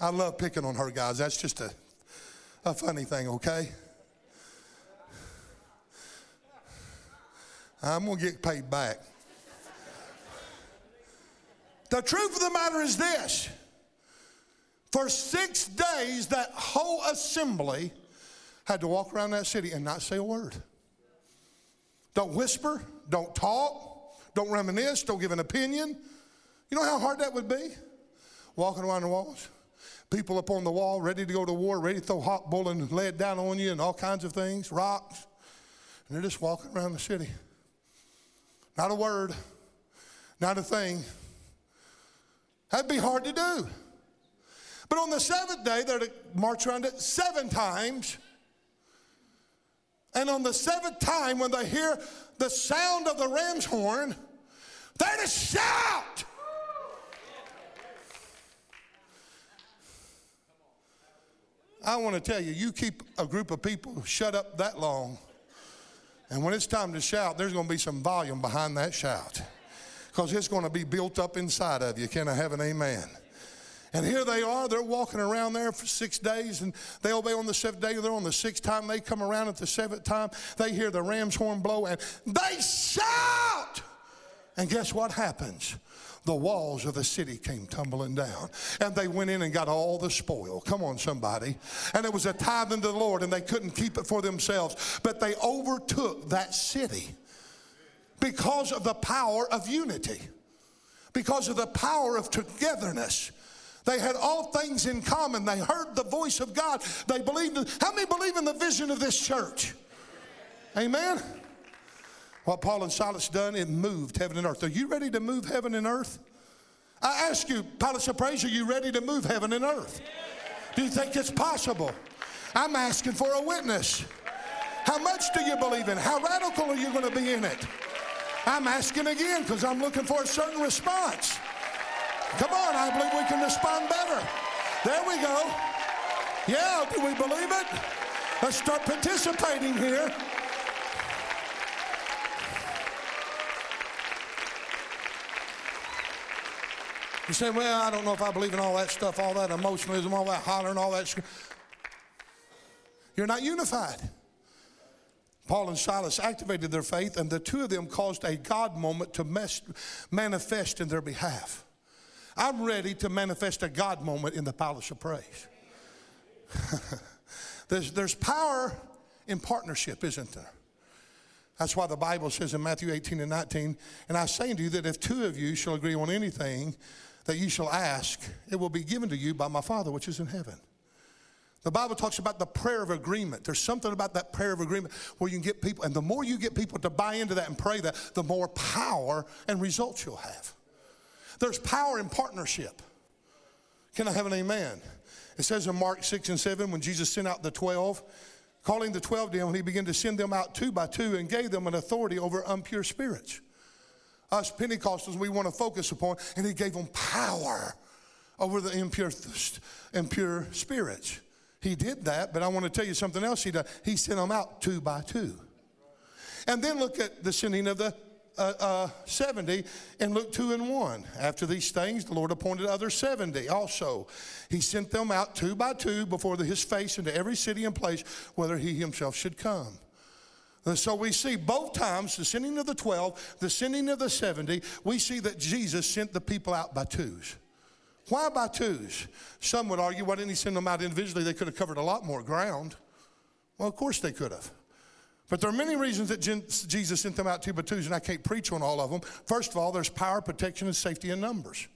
I love picking on her, guys. That's just a, a funny thing, okay? I'm going to get paid back. The truth of the matter is this for six days, that whole assembly had to walk around that city and not say a word. Don't whisper, don't talk, don't reminisce, don't give an opinion. You know how hard that would be? Walking around the walls. People up on the wall ready to go to war, ready to throw hot bull and lead down on you and all kinds of things, rocks. And they're just walking around the city. Not a word, not a thing. That'd be hard to do. But on the seventh day, they're to march around it seven times. And on the seventh time, when they hear the sound of the ram's horn, they're to shout. I want to tell you, you keep a group of people shut up that long, and when it's time to shout, there's going to be some volume behind that shout because it's going to be built up inside of you. Can I have an amen? And here they are, they're walking around there for six days, and they obey on the seventh day. They're on the sixth time. They come around at the seventh time. They hear the ram's horn blow, and they shout. And guess what happens? The walls of the city came tumbling down, and they went in and got all the spoil. Come on, somebody. And it was a tithe unto the Lord, and they couldn't keep it for themselves, but they overtook that city because of the power of unity, because of the power of togetherness. They had all things in common. They heard the voice of God. They believed. In, how many believe in the vision of this church? Amen. What Paul and Silas done, it moved heaven and earth. Are you ready to move heaven and earth? I ask you, Palace of Praise, are you ready to move heaven and earth? Do you think it's possible? I'm asking for a witness. How much do you believe in? How radical are you going to be in it? I'm asking again because I'm looking for a certain response. Come on, I believe we can respond better. There we go. Yeah, do we believe it? Let's start participating here. You say, well, I don't know if I believe in all that stuff, all that emotionalism, all that hollering, all that. You're not unified. Paul and Silas activated their faith, and the two of them caused a God moment to mes- manifest in their behalf. I'm ready to manifest a God moment in the palace of praise. there's, there's power in partnership, isn't there? That's why the Bible says in Matthew 18 and 19, and I say unto you that if two of you shall agree on anything that you shall ask, it will be given to you by my Father which is in heaven. The Bible talks about the prayer of agreement. There's something about that prayer of agreement where you can get people, and the more you get people to buy into that and pray that, the more power and results you'll have. There's power in partnership. Can I have an amen? It says in Mark 6 and 7, when Jesus sent out the 12, calling the 12 down, he began to send them out two by two and gave them an authority over impure spirits. Us Pentecostals, we want to focus upon, and he gave them power over the impure, impure spirits. He did that, but I want to tell you something else he did. He sent them out two by two. And then look at the sending of the uh, uh, 70 in Luke 2 and 1. After these things, the Lord appointed other 70 also. He sent them out two by two before the, his face into every city and place whether he himself should come. So we see both times the sending of the 12, the sending of the 70, we see that Jesus sent the people out by twos. Why by twos? Some would argue, why didn't he send them out individually? They could have covered a lot more ground. Well, of course they could have. But there are many reasons that Jesus sent them out two by twos, and I can't preach on all of them. First of all, there's power, protection, and safety in numbers.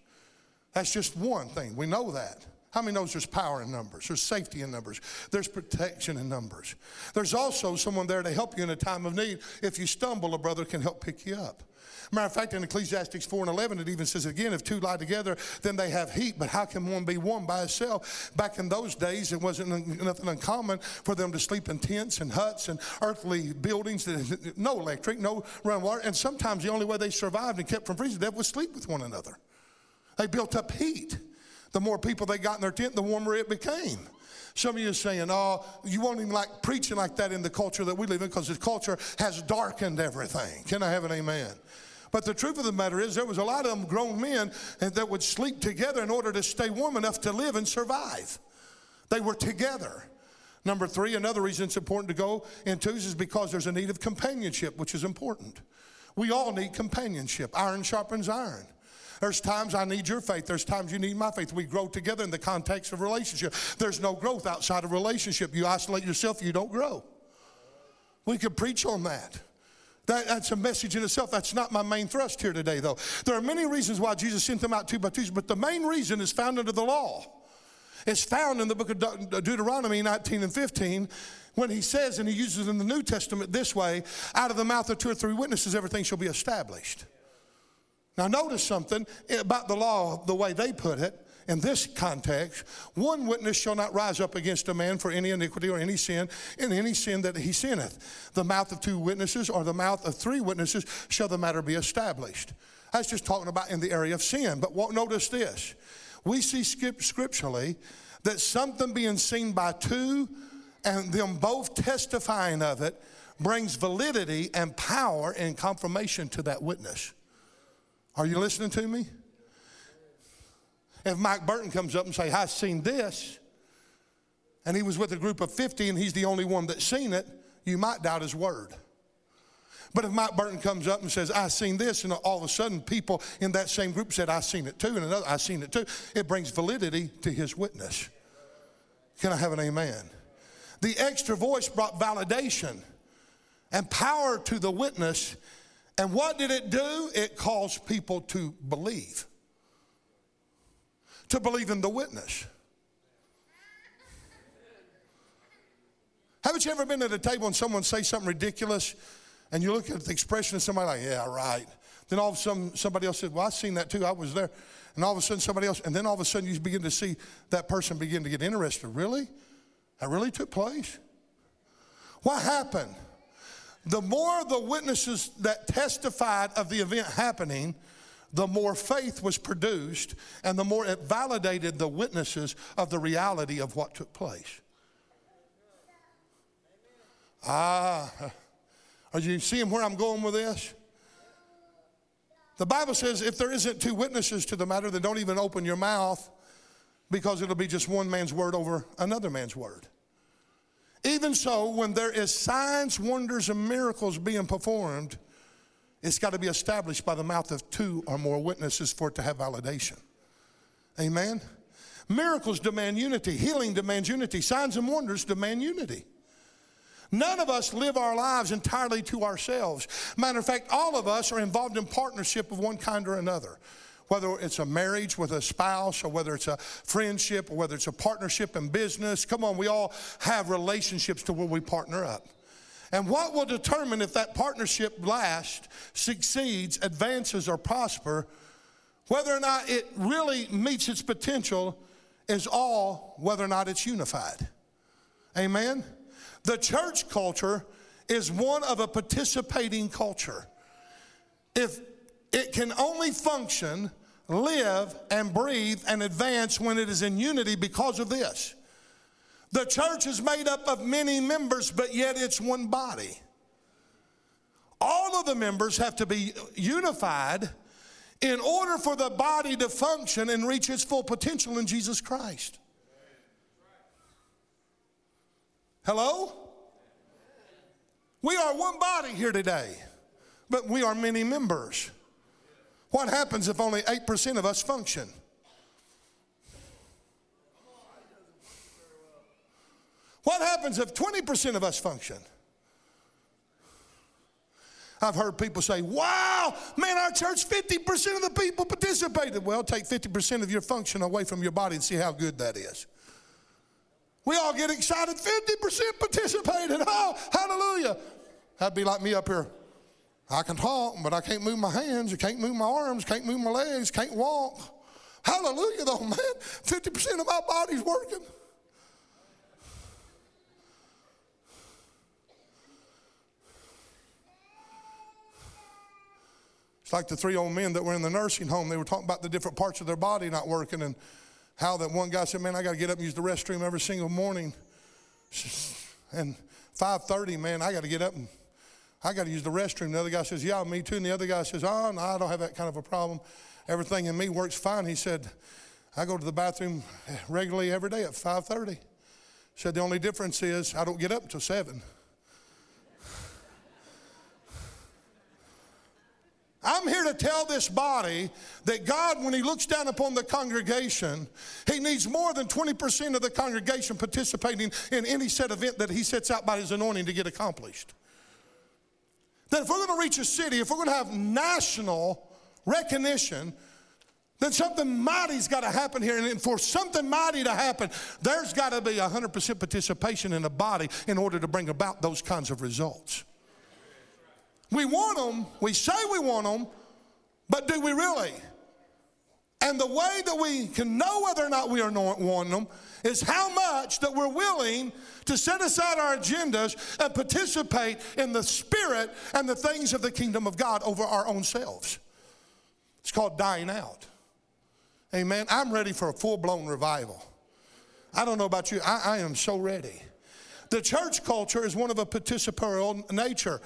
That's just one thing. We know that. How many knows there's power in numbers? There's safety in numbers. There's protection in numbers. There's also someone there to help you in a time of need. If you stumble, a brother can help pick you up. Matter of fact, in Ecclesiastes 4 and 11, it even says again, if two lie together, then they have heat. But how can one be one by itself? Back in those days, it wasn't nothing uncommon for them to sleep in tents and huts and earthly buildings, no electric, no running water. And sometimes the only way they survived and kept from freezing to death was sleep with one another. They built up heat. The more people they got in their tent, the warmer it became. Some of you are saying, oh, you won't even like preaching like that in the culture that we live in because the culture has darkened everything. Can I have an amen? But the truth of the matter is, there was a lot of them grown men that would sleep together in order to stay warm enough to live and survive. They were together. Number three, another reason it's important to go in twos is because there's a need of companionship, which is important. We all need companionship. Iron sharpens iron. There's times I need your faith. There's times you need my faith. We grow together in the context of relationship. There's no growth outside of relationship. You isolate yourself, you don't grow. We could preach on that. That, that's a message in itself. That's not my main thrust here today, though. There are many reasons why Jesus sent them out two by twos, but the main reason is found under the law. It's found in the book of De- Deuteronomy 19 and 15 when he says, and he uses it in the New Testament this way out of the mouth of two or three witnesses, everything shall be established. Now, notice something about the law, the way they put it in this context, one witness shall not rise up against a man for any iniquity or any sin, in any sin that he sinneth. The mouth of two witnesses or the mouth of three witnesses shall the matter be established. That's just talking about in the area of sin. But what, notice this we see scripturally that something being seen by two and them both testifying of it brings validity and power and confirmation to that witness. Are you listening to me? If Mike Burton comes up and say, I've seen this, and he was with a group of 50 and he's the only one that's seen it, you might doubt his word. But if Mike Burton comes up and says, I've seen this, and all of a sudden people in that same group said, I've seen it too, and another, I've seen it too, it brings validity to his witness. Can I have an amen? The extra voice brought validation and power to the witness. And what did it do? It caused people to believe to believe in the witness. Haven't you ever been at a table and someone say something ridiculous and you look at the expression of somebody like, yeah, right. Then all of a sudden somebody else said, well, I've seen that too. I was there. And all of a sudden somebody else, and then all of a sudden you begin to see that person begin to get interested. Really? That really took place? What happened? The more the witnesses that testified of the event happening, the more faith was produced and the more it validated the witnesses of the reality of what took place. Ah, are you seeing where I'm going with this? The Bible says if there isn't two witnesses to the matter, then don't even open your mouth because it'll be just one man's word over another man's word. Even so, when there is signs, wonders, and miracles being performed, it's got to be established by the mouth of two or more witnesses for it to have validation. Amen. Miracles demand unity. Healing demands unity. Signs and wonders demand unity. None of us live our lives entirely to ourselves. Matter of fact, all of us are involved in partnership of one kind or another. Whether it's a marriage with a spouse, or whether it's a friendship, or whether it's a partnership in business. Come on, we all have relationships to where we partner up. And what will determine if that partnership lasts, succeeds, advances, or prosper, whether or not it really meets its potential, is all whether or not it's unified. Amen? The church culture is one of a participating culture. If it can only function, live, and breathe and advance when it is in unity because of this. The church is made up of many members, but yet it's one body. All of the members have to be unified in order for the body to function and reach its full potential in Jesus Christ. Hello? We are one body here today, but we are many members. What happens if only 8% of us function? What happens if 20% of us function? I've heard people say, wow, man, our church, 50% of the people participated. Well, take 50% of your function away from your body and see how good that is. We all get excited, 50% participated. Oh, hallelujah. That'd be like me up here. I can talk, but I can't move my hands, I can't move my arms, can't move my legs, can't walk. Hallelujah, though, man. 50% of my body's working. It's like the three old men that were in the nursing home. They were talking about the different parts of their body not working and how that one guy said, man, I got to get up and use the restroom every single morning. And 5.30, man, I got to get up and I got to use the restroom. The other guy says, yeah, me too. And the other guy says, oh, no, I don't have that kind of a problem. Everything in me works fine. He said, I go to the bathroom regularly every day at 5.30. Said the only difference is I don't get up until 7. I'm here to tell this body that God, when He looks down upon the congregation, He needs more than 20% of the congregation participating in any set event that He sets out by His anointing to get accomplished. That if we're going to reach a city, if we're going to have national recognition, then something mighty's got to happen here. And for something mighty to happen, there's got to be 100% participation in the body in order to bring about those kinds of results. We want them, we say we want them, but do we really? And the way that we can know whether or not we are wanting them is how much that we're willing to set aside our agendas and participate in the spirit and the things of the kingdom of God over our own selves. It's called dying out. Amen. I'm ready for a full blown revival. I don't know about you, I, I am so ready. The church culture is one of a participatory nature.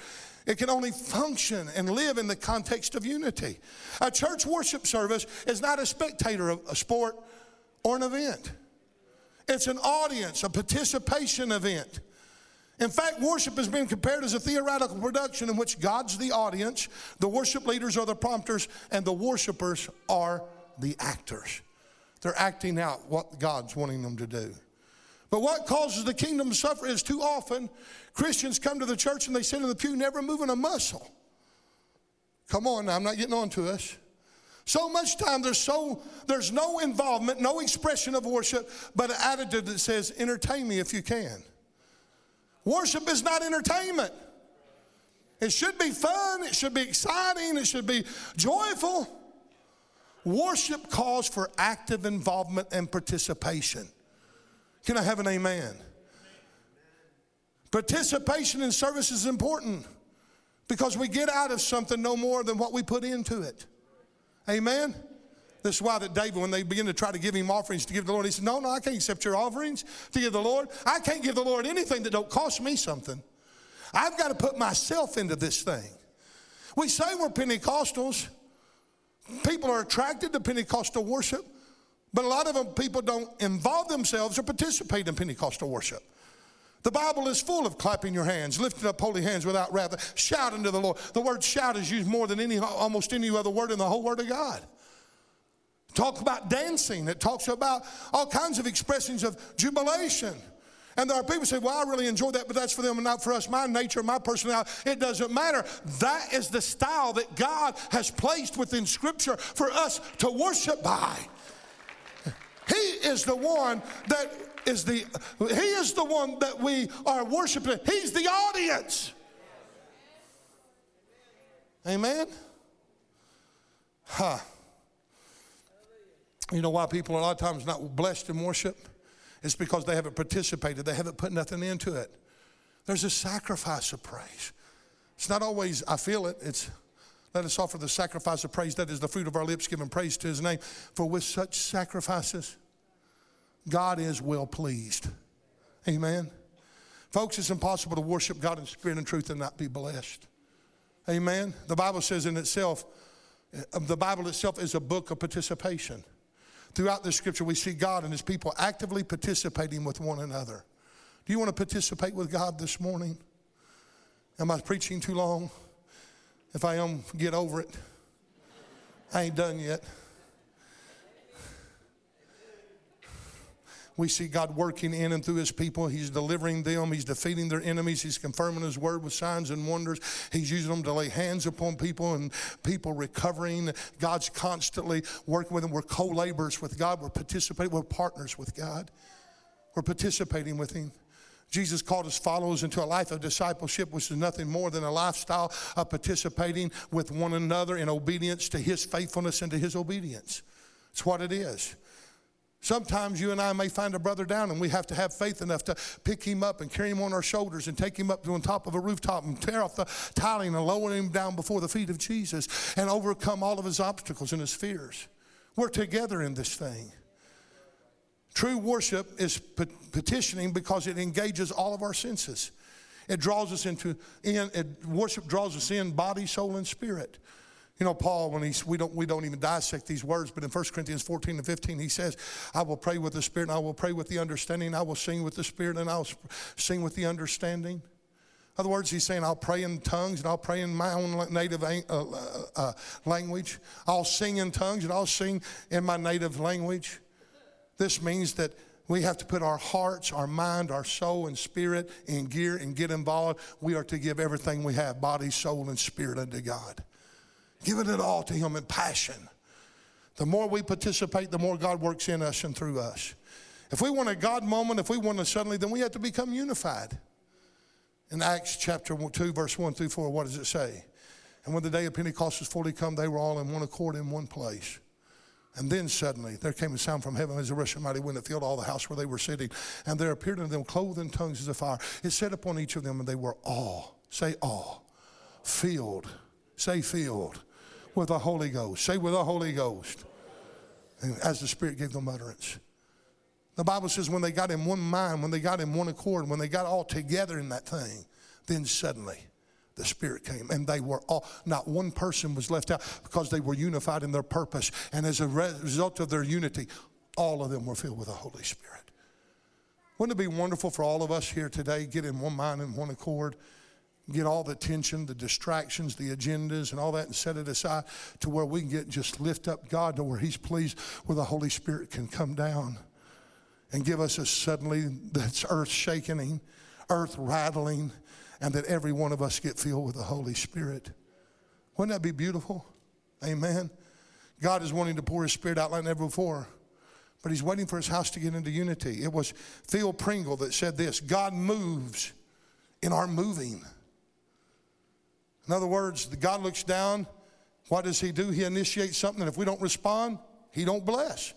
It can only function and live in the context of unity. A church worship service is not a spectator of a sport or an event. It's an audience, a participation event. In fact, worship has been compared as a theoretical production in which God's the audience, the worship leaders are the prompters, and the worshipers are the actors. They're acting out what God's wanting them to do. But what causes the kingdom to suffer is too often Christians come to the church and they sit in the pew never moving a muscle. Come on I'm not getting on to us. So much time there's so there's no involvement, no expression of worship, but an attitude that says, entertain me if you can. Worship is not entertainment. It should be fun, it should be exciting, it should be joyful. Worship calls for active involvement and participation. Can I have an amen? Participation in service is important because we get out of something no more than what we put into it. Amen? This is why that David, when they begin to try to give him offerings to give the Lord, he said, No, no, I can't accept your offerings to give the Lord. I can't give the Lord anything that don't cost me something. I've got to put myself into this thing. We say we're Pentecostals. People are attracted to Pentecostal worship, but a lot of them people don't involve themselves or participate in Pentecostal worship. The Bible is full of clapping your hands, lifting up holy hands without wrath, shouting to the Lord. The word shout is used more than any, almost any other word in the whole Word of God. Talk about dancing. It talks about all kinds of expressions of jubilation. And there are people who say, Well, I really enjoy that, but that's for them and not for us. My nature, my personality, it doesn't matter. That is the style that God has placed within Scripture for us to worship by. He is the one that is the He is the one that we are worshiping. He's the audience. Amen. Huh. You know why people a lot of times not blessed in worship? It's because they haven't participated, they haven't put nothing into it. There's a sacrifice of praise. It's not always, I feel it, it's let us offer the sacrifice of praise. That is the fruit of our lips, giving praise to his name. For with such sacrifices, God is well pleased. Amen. Folks, it's impossible to worship God in spirit and truth and not be blessed. Amen. The Bible says in itself, uh, the Bible itself is a book of participation. Throughout the scripture, we see God and his people actively participating with one another. Do you want to participate with God this morning? Am I preaching too long? If I am, get over it. I ain't done yet. We see God working in and through his people. He's delivering them. He's defeating their enemies. He's confirming his word with signs and wonders. He's using them to lay hands upon people and people recovering. God's constantly working with them. We're co laborers with God. We're participating. We're partners with God. We're participating with him. Jesus called his followers into a life of discipleship, which is nothing more than a lifestyle of participating with one another in obedience to his faithfulness and to his obedience. It's what it is. Sometimes you and I may find a brother down and we have to have faith enough to pick him up and carry him on our shoulders and take him up to on top of a rooftop and tear off the tiling and lower him down before the feet of Jesus and overcome all of his obstacles and his fears. We're together in this thing. True worship is petitioning because it engages all of our senses. It draws us into in worship draws us in body, soul, and spirit. You know, Paul, when he's, we don't, we don't even dissect these words, but in 1 Corinthians 14 and 15, he says, I will pray with the Spirit, and I will pray with the understanding. I will sing with the Spirit, and I'll sing with the understanding. In other words, he's saying, I'll pray in tongues, and I'll pray in my own native uh, uh, uh, language. I'll sing in tongues, and I'll sing in my native language. This means that we have to put our hearts, our mind, our soul, and spirit in gear and get involved. We are to give everything we have body, soul, and spirit unto God giving it all to Him in passion. The more we participate, the more God works in us and through us. If we want a God moment, if we want a suddenly, then we have to become unified. In Acts chapter 2, verse 1 through 4, what does it say? And when the day of Pentecost was fully come, they were all in one accord in one place. And then suddenly there came a sound from heaven as a rushing mighty wind that filled all the house where they were sitting. And there appeared unto them clothed in tongues as a fire. It set upon each of them, and they were all, say all, filled, say filled with the Holy Ghost. Say with the Holy Ghost. And as the Spirit gave them utterance. The Bible says when they got in one mind, when they got in one accord, when they got all together in that thing, then suddenly the Spirit came and they were all, not one person was left out because they were unified in their purpose. And as a result of their unity, all of them were filled with the Holy Spirit. Wouldn't it be wonderful for all of us here today, get in one mind and one accord? Get all the tension, the distractions, the agendas, and all that and set it aside to where we can get just lift up God to where He's pleased, where the Holy Spirit can come down and give us a suddenly that's earth shaking, earth rattling, and that every one of us get filled with the Holy Spirit. Wouldn't that be beautiful? Amen. God is wanting to pour His Spirit out like never before. But he's waiting for his house to get into unity. It was Phil Pringle that said this God moves in our moving. In other words, God looks down. What does he do? He initiates something, and if we don't respond, he don't bless.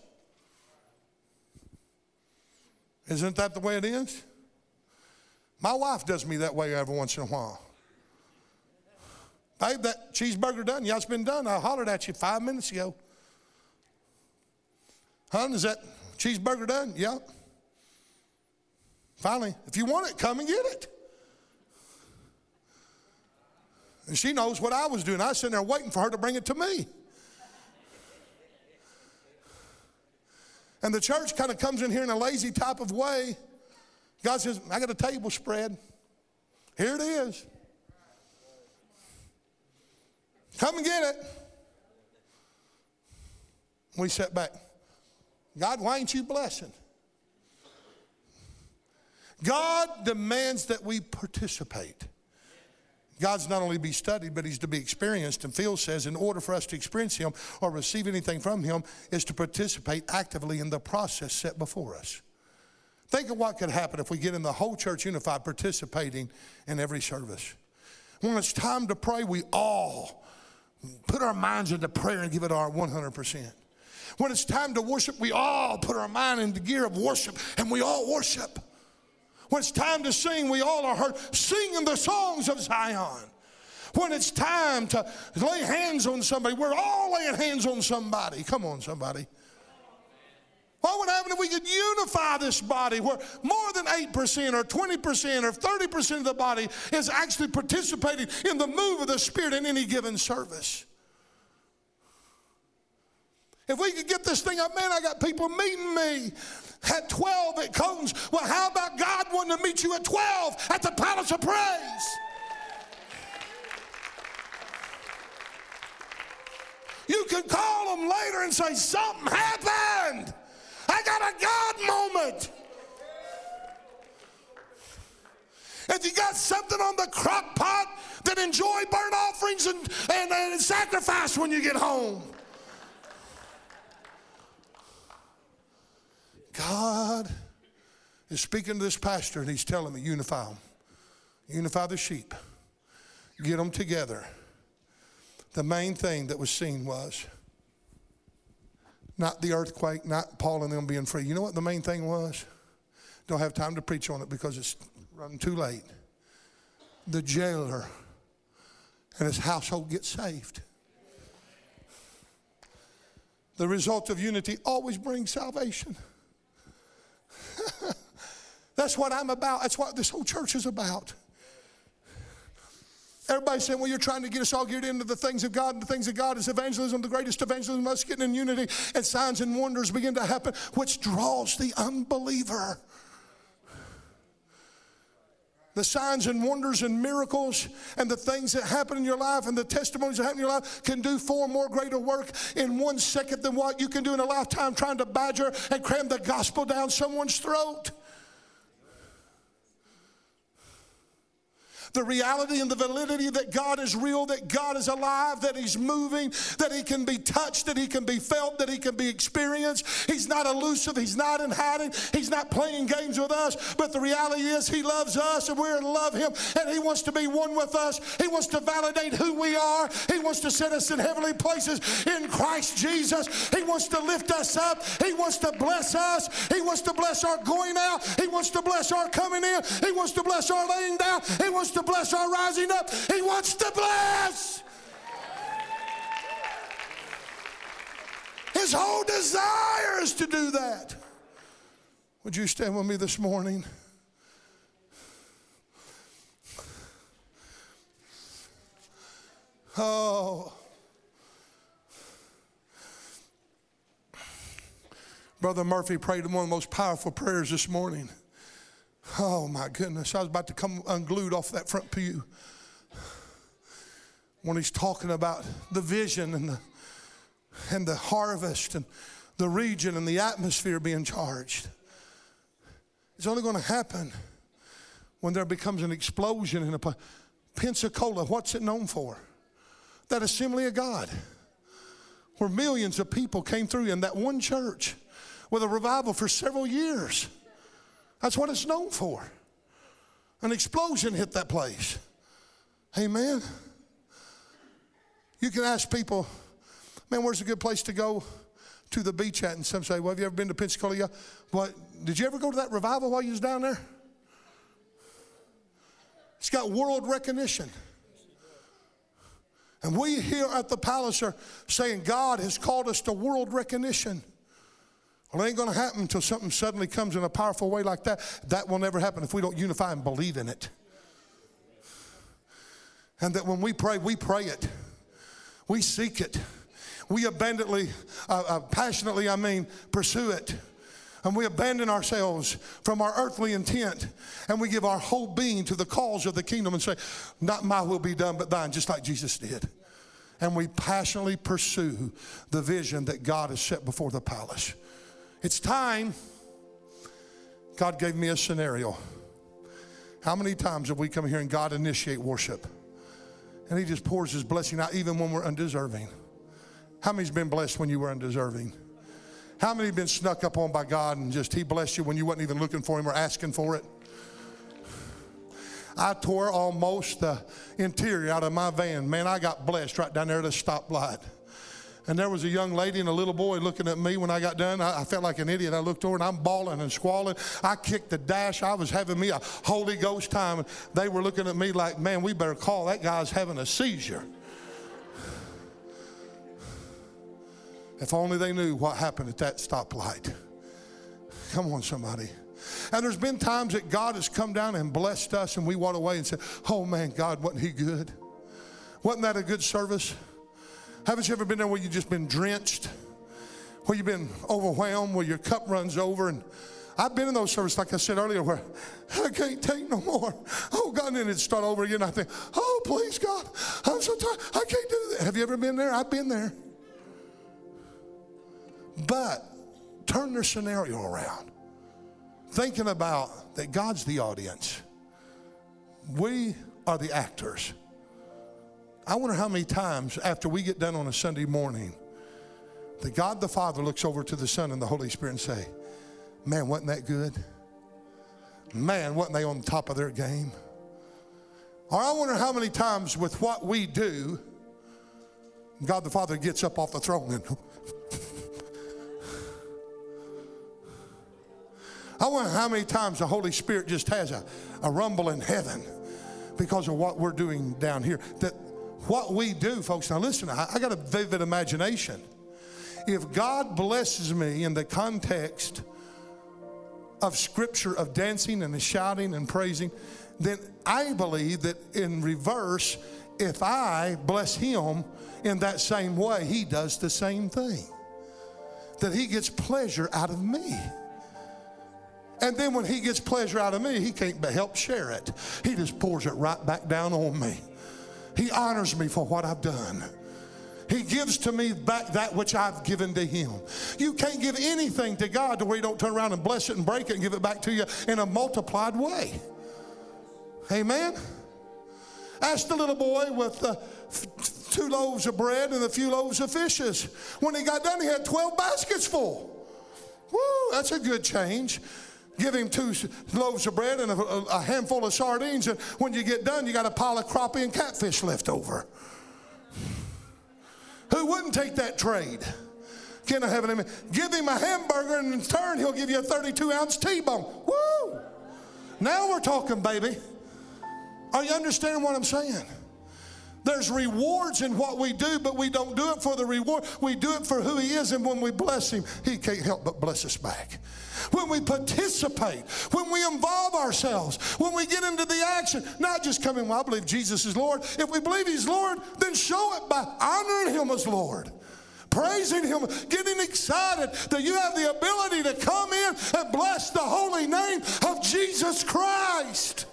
Isn't that the way it is? My wife does me that way every once in a while. Babe, that cheeseburger done? Yeah, it's been done. I hollered at you five minutes ago. Hon, is that cheeseburger done? Yeah. Finally, if you want it, come and get it. And she knows what I was doing. I was sitting there waiting for her to bring it to me. And the church kind of comes in here in a lazy type of way God says, I got a table spread. Here it is. Come and get it. We sat back. God, why ain't you blessing? God demands that we participate. God's not only to be studied, but He's to be experienced. And Phil says, in order for us to experience Him or receive anything from Him, is to participate actively in the process set before us. Think of what could happen if we get in the whole church unified, participating in every service. When it's time to pray, we all put our minds into prayer and give it our 100%. When it's time to worship, we all put our mind into gear of worship and we all worship. When it's time to sing, we all are heard singing the songs of Zion. When it's time to lay hands on somebody, we're all laying hands on somebody. Come on, somebody. What would happen if we could unify this body where more than 8% or 20% or 30% of the body is actually participating in the move of the Spirit in any given service? If we could get this thing up, man, I got people meeting me at 12 it comes. Well, how about God wanting to meet you at 12 at the Palace of Praise? You can call them later and say, Something happened. I got a God moment. If you got something on the crock pot, then enjoy burnt offerings and, and, and sacrifice when you get home. God is speaking to this pastor and he's telling me, unify them. Unify the sheep. Get them together. The main thing that was seen was not the earthquake, not Paul and them being free. You know what the main thing was? Don't have time to preach on it because it's running too late. The jailer and his household get saved. The result of unity always brings salvation. That's what I'm about. That's what this whole church is about. Everybody's saying, well, you're trying to get us all geared into the things of God, and the things of God is evangelism, the greatest evangelism, us getting in unity, and signs and wonders begin to happen, which draws the unbeliever. The signs and wonders and miracles and the things that happen in your life and the testimonies that happen in your life can do far more greater work in one second than what you can do in a lifetime trying to badger and cram the gospel down someone's throat. The reality and the validity that God is real, that God is alive, that He's moving, that He can be touched, that He can be felt, that He can be experienced. He's not elusive, He's not in hiding, He's not playing games with us. But the reality is, He loves us and we're in love Him, and He wants to be one with us. He wants to validate who we are, He wants to set us in heavenly places in Christ Jesus. He wants to lift us up, He wants to bless us, He wants to bless our going out, He wants to bless our coming in, He wants to bless our laying down, He wants to bless our rising up. He wants to bless. His whole desire is to do that. Would you stand with me this morning? Oh. Brother Murphy prayed one of the most powerful prayers this morning. Oh my goodness, I was about to come unglued off that front pew when he's talking about the vision and the, and the harvest and the region and the atmosphere being charged. It's only going to happen when there becomes an explosion in a Pensacola. What's it known for? That assembly of God, where millions of people came through in that one church with a revival for several years. That's what it's known for. An explosion hit that place. Amen. You can ask people, man, where's a good place to go to the beach at? And some say, well, have you ever been to Pensacola? Yeah. What, did you ever go to that revival while you was down there? It's got world recognition. And we here at the palace are saying God has called us to world recognition. Well, it ain't going to happen until something suddenly comes in a powerful way like that. That will never happen if we don't unify and believe in it. And that when we pray, we pray it, we seek it, we abundantly, uh, uh, passionately, I mean, pursue it. and we abandon ourselves from our earthly intent and we give our whole being to the cause of the kingdom and say, Not my will be done, but thine, just like Jesus did. And we passionately pursue the vision that God has set before the palace. It's time. God gave me a scenario. How many times have we come here and God initiate worship? And He just pours His blessing out even when we're undeserving. How many's been blessed when you were undeserving? How many have been snuck up on by God and just He blessed you when you wasn't even looking for Him or asking for it? I tore almost the interior out of my van. Man, I got blessed right down there at a stoplight. And there was a young lady and a little boy looking at me when I got done. I, I, felt like an idiot. I looked over and I'm bawling and squalling. I kicked the dash. I was having me a Holy Ghost time. And they were looking at me like, man, we better call that guy's having a seizure. If only they knew what happened at that stoplight. Come on, somebody. And there's been times that God has come down and blessed us, and we walk away and say, Oh man, God, wasn't He good? Wasn't that a good service? Haven't you ever been there where you've just been drenched? Where you've been overwhelmed, where your cup runs over? And I've been in those services, like I said earlier, where I can't take no more. Oh, God, and then it start over again. I think, oh, please, God, I'm so tired. I can't do that. Have you ever been there? I've been there. But turn their scenario around. Thinking about that God's the audience. We are the actors. I wonder how many times after we get done on a Sunday morning, that God the Father looks over to the Son and the Holy Spirit and say, Man, wasn't that good? Man, wasn't they on top of their game? Or I wonder how many times with what we do, God the Father gets up off the throne and I wonder how many times the Holy Spirit just has a, a rumble in heaven because of what we're doing down here. That what we do, folks, now listen, I, I got a vivid imagination. If God blesses me in the context of scripture of dancing and shouting and praising, then I believe that in reverse, if I bless him in that same way, he does the same thing. That he gets pleasure out of me. And then when he gets pleasure out of me, he can't help share it. He just pours it right back down on me. He honors me for what I've done. He gives to me back that which I've given to him. You can't give anything to God to where you don't turn around and bless it and break it and give it back to you in a multiplied way. Amen. Ask the little boy with the two loaves of bread and a few loaves of fishes. When he got done, he had 12 baskets full. Woo, that's a good change. Give him two loaves of bread and a, a handful of sardines, and when you get done, you got a pile of crappie and catfish left over. Who wouldn't take that trade? Can I have an amen? Give him a hamburger, and in turn, he'll give you a 32 ounce T bone. Woo! Now we're talking, baby. Are you understanding what I'm saying? There's rewards in what we do, but we don't do it for the reward. We do it for who He is, and when we bless Him, He can't help but bless us back. When we participate, when we involve ourselves, when we get into the action, not just coming, well, I believe Jesus is Lord. If we believe He's Lord, then show it by honoring Him as Lord praising Him, getting excited that you have the ability to come in and bless the holy name of Jesus Christ.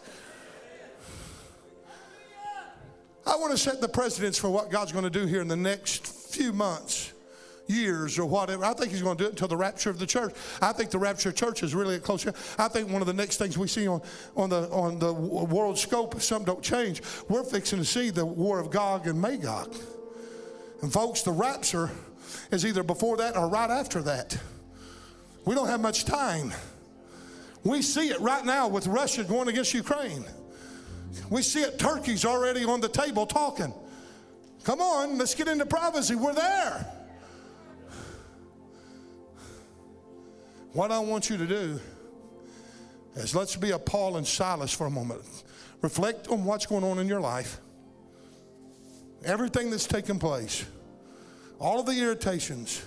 I want to set the precedence for what God's going to do here in the next few months, years, or whatever. I think He's going to do it until the rapture of the church. I think the rapture of the church is really a close. I think one of the next things we see on, on, the, on the world scope, if something don't change, we're fixing to see the war of Gog and Magog. And folks, the rapture is either before that or right after that. We don't have much time. We see it right now with Russia going against Ukraine. We see it, Turkey's already on the table talking. Come on, let's get into privacy. We're there. What I want you to do is let's be a Paul and Silas for a moment. Reflect on what's going on in your life, everything that's taken place, all of the irritations,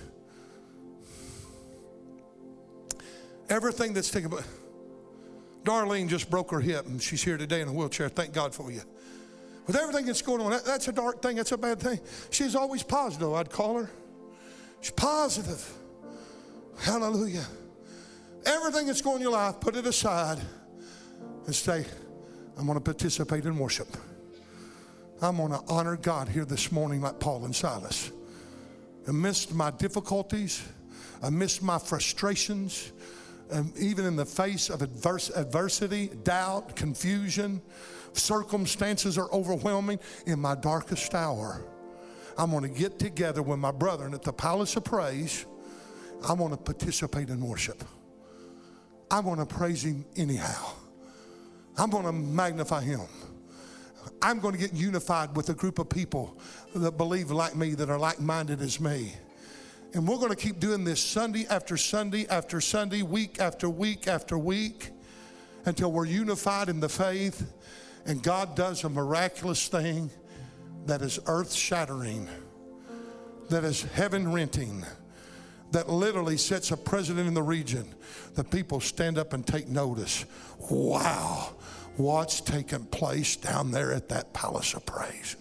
everything that's taken place. Darlene just broke her hip and she's here today in a wheelchair. Thank God for you. With everything that's going on, that, that's a dark thing. That's a bad thing. She's always positive, I'd call her. She's positive. Hallelujah. everything that's going in your life, put it aside and say, I'm going to participate in worship. I'm going to honor God here this morning, like Paul and Silas. Amidst my difficulties, amidst my frustrations, and even in the face of adverse, adversity, doubt, confusion, circumstances are overwhelming, in my darkest hour, I'm going to get together with my brethren at the Palace of Praise. I'm going to participate in worship. I'm going to praise Him anyhow. I'm going to magnify Him. I'm going to get unified with a group of people that believe like me, that are like minded as me. And we're going to keep doing this Sunday after Sunday after Sunday, week after week after week, until we're unified in the faith and God does a miraculous thing that is earth shattering, that is heaven renting, that literally sets a president in the region. The people stand up and take notice. Wow, what's taking place down there at that palace of praise?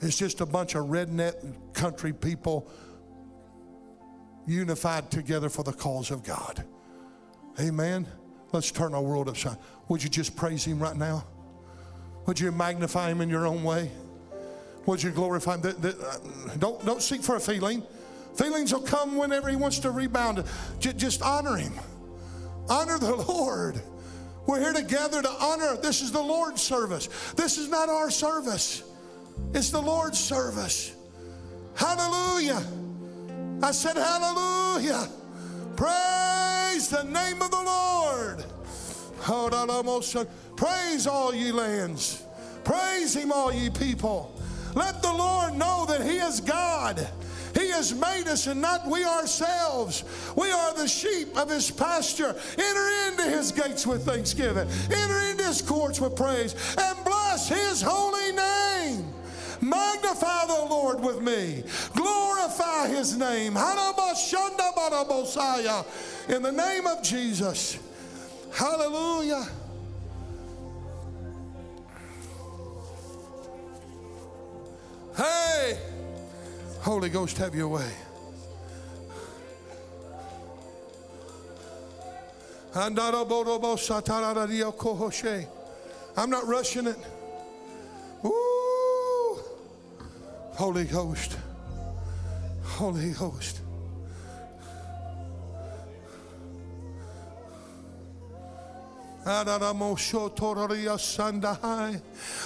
It's just a bunch of redneck country people unified together for the cause of God. Amen. Let's turn our world upside. Would you just praise Him right now? Would you magnify Him in your own way? Would you glorify Him? Uh, Don't, don't seek for a feeling. Feelings will come whenever He wants to rebound. Just honor Him. Honor the Lord. We're here together to honor. This is the Lord's service. This is not our service, it's the Lord's service. Hallelujah. I said, Hallelujah. Praise the name of the Lord. Praise all ye lands. Praise him, all ye people. Let the Lord know that he is God. He has made us and not we ourselves. We are the sheep of his pasture. Enter into his gates with thanksgiving. Enter into his courts with praise and bless his holy name. Magnify the Lord with me. Glorify his name. In the name of Jesus. Hallelujah. Hey, Holy Ghost, have your way. I'm not rushing it. Holy Ghost. Holy Ghost.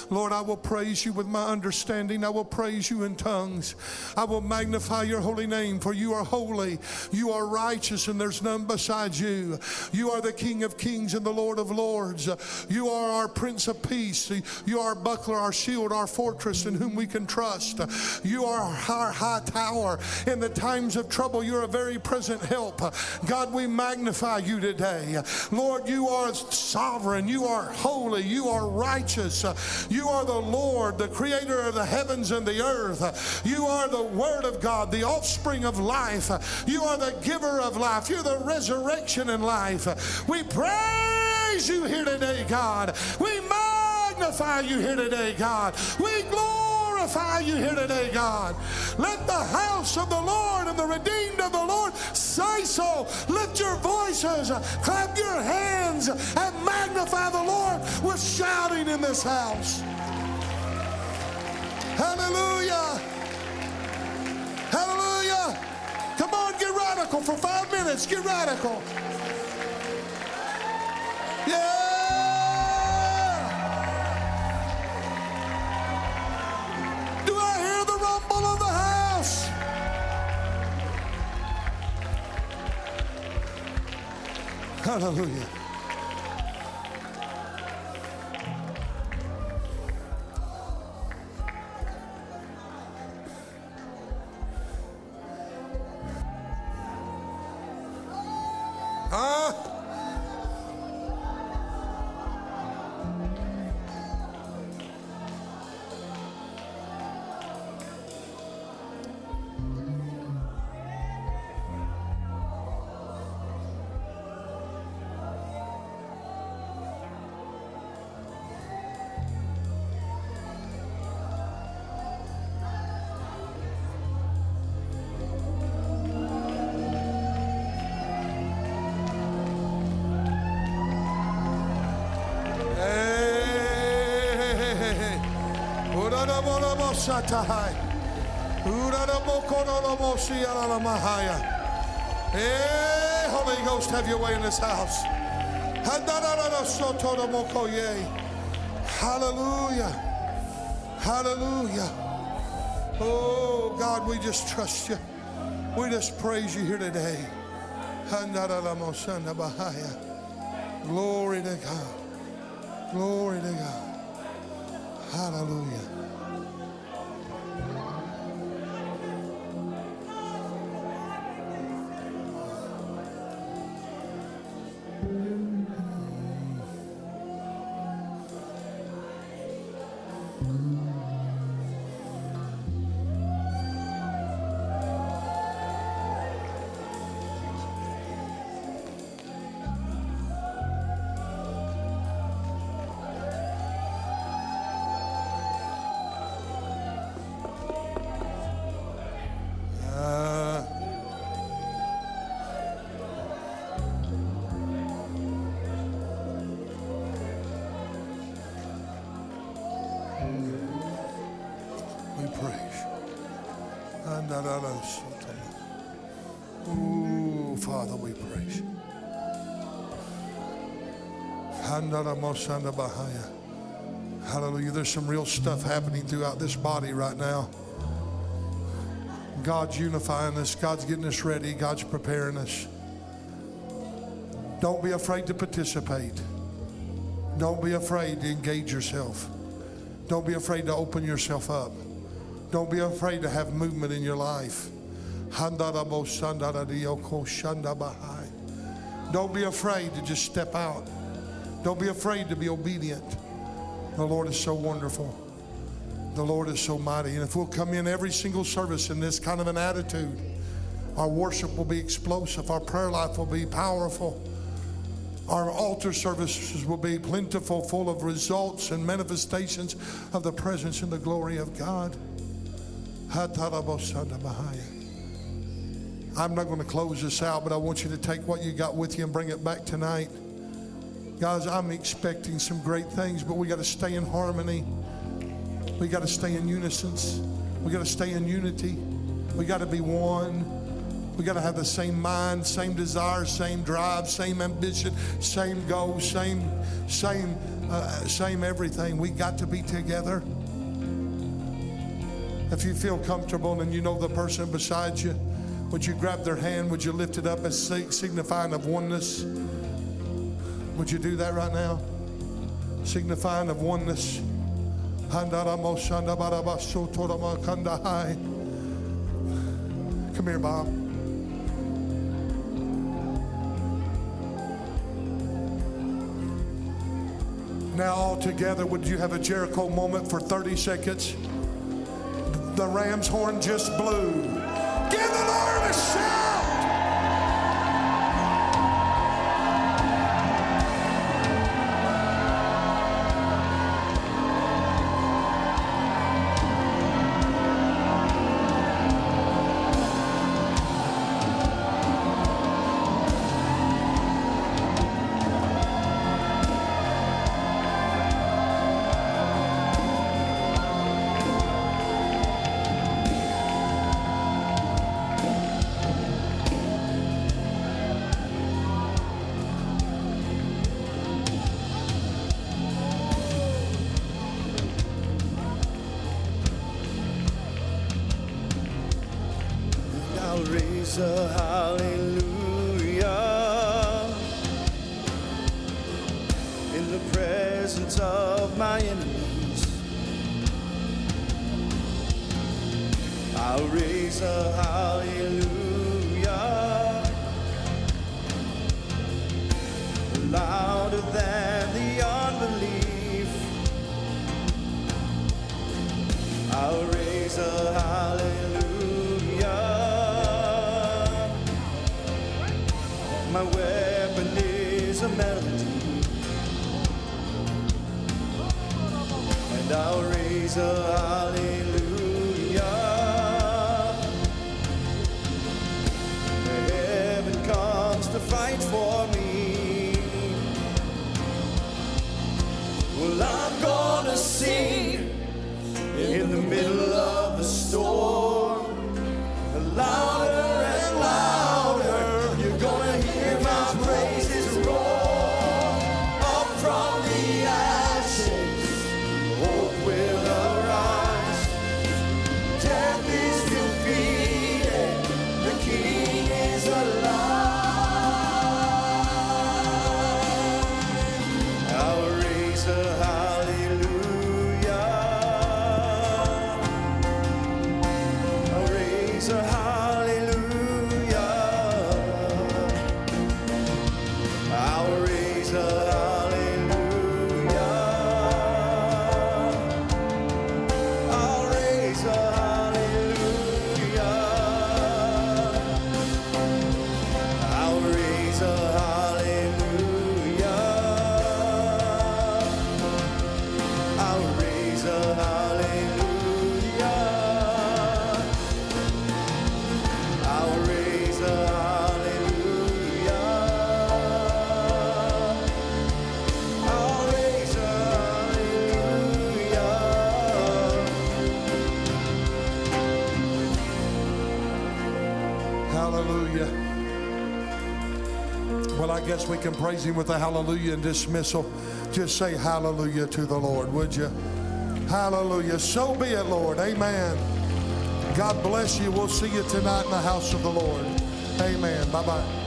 Lord, I will praise you with my understanding. I will praise you in tongues. I will magnify your holy name, for you are holy. You are righteous, and there's none besides you. You are the King of kings and the Lord of lords. You are our Prince of Peace. You are our buckler, our shield, our fortress in whom we can trust. You are our high tower. In the times of trouble, you're a very present help. God, we magnify you today. Lord, you are sovereign. You are holy. You are righteous. You are the Lord, the creator of the heavens and the earth. You are the Word of God, the offspring of life. You are the giver of life. You're the resurrection and life. We praise you here today, God. We magnify you here today, God. We glorify you here today, God. Let the house of the Lord and the redeemed of the Lord say so. Lift your voices, clap your hands, and magnify the Lord with shouting in this house. Hallelujah. Hallelujah. Come on, get radical for five minutes. Get radical. Yeah. Rumble of the house? Hallelujah. Huh? Urarabokonoromosialamahaya. Hey, eh, Holy Ghost, have your way in this house. Hallelujah. Hallelujah. Oh, God, we just trust you. We just praise you here today. Glory to God. Glory to God. Hallelujah. Hallelujah. There's some real stuff happening throughout this body right now. God's unifying us. God's getting us ready. God's preparing us. Don't be afraid to participate. Don't be afraid to engage yourself. Don't be afraid to open yourself up. Don't be afraid to have movement in your life. Don't be afraid to just step out. Don't be afraid to be obedient. The Lord is so wonderful. The Lord is so mighty. And if we'll come in every single service in this kind of an attitude, our worship will be explosive, our prayer life will be powerful, our altar services will be plentiful, full of results and manifestations of the presence and the glory of God. I'm not going to close this out, but I want you to take what you got with you and bring it back tonight. Guys, I'm expecting some great things, but we got to stay in harmony. We got to stay in unison. We got to stay in unity. We got to be one. We got to have the same mind, same desire, same drive, same ambition, same goal, same, same, uh, same everything. We got to be together. If you feel comfortable and you know the person beside you, would you grab their hand? Would you lift it up as signifying of oneness? Would you do that right now? Signifying of oneness. Come here, Bob. Now, all together, would you have a Jericho moment for 30 seconds? The ram's horn just blew. Give the Lord a shout! A hallelujah we can praise him with a hallelujah and dismissal. Just say hallelujah to the Lord, would you? Hallelujah. So be it, Lord. Amen. God bless you. We'll see you tonight in the house of the Lord. Amen. Bye bye.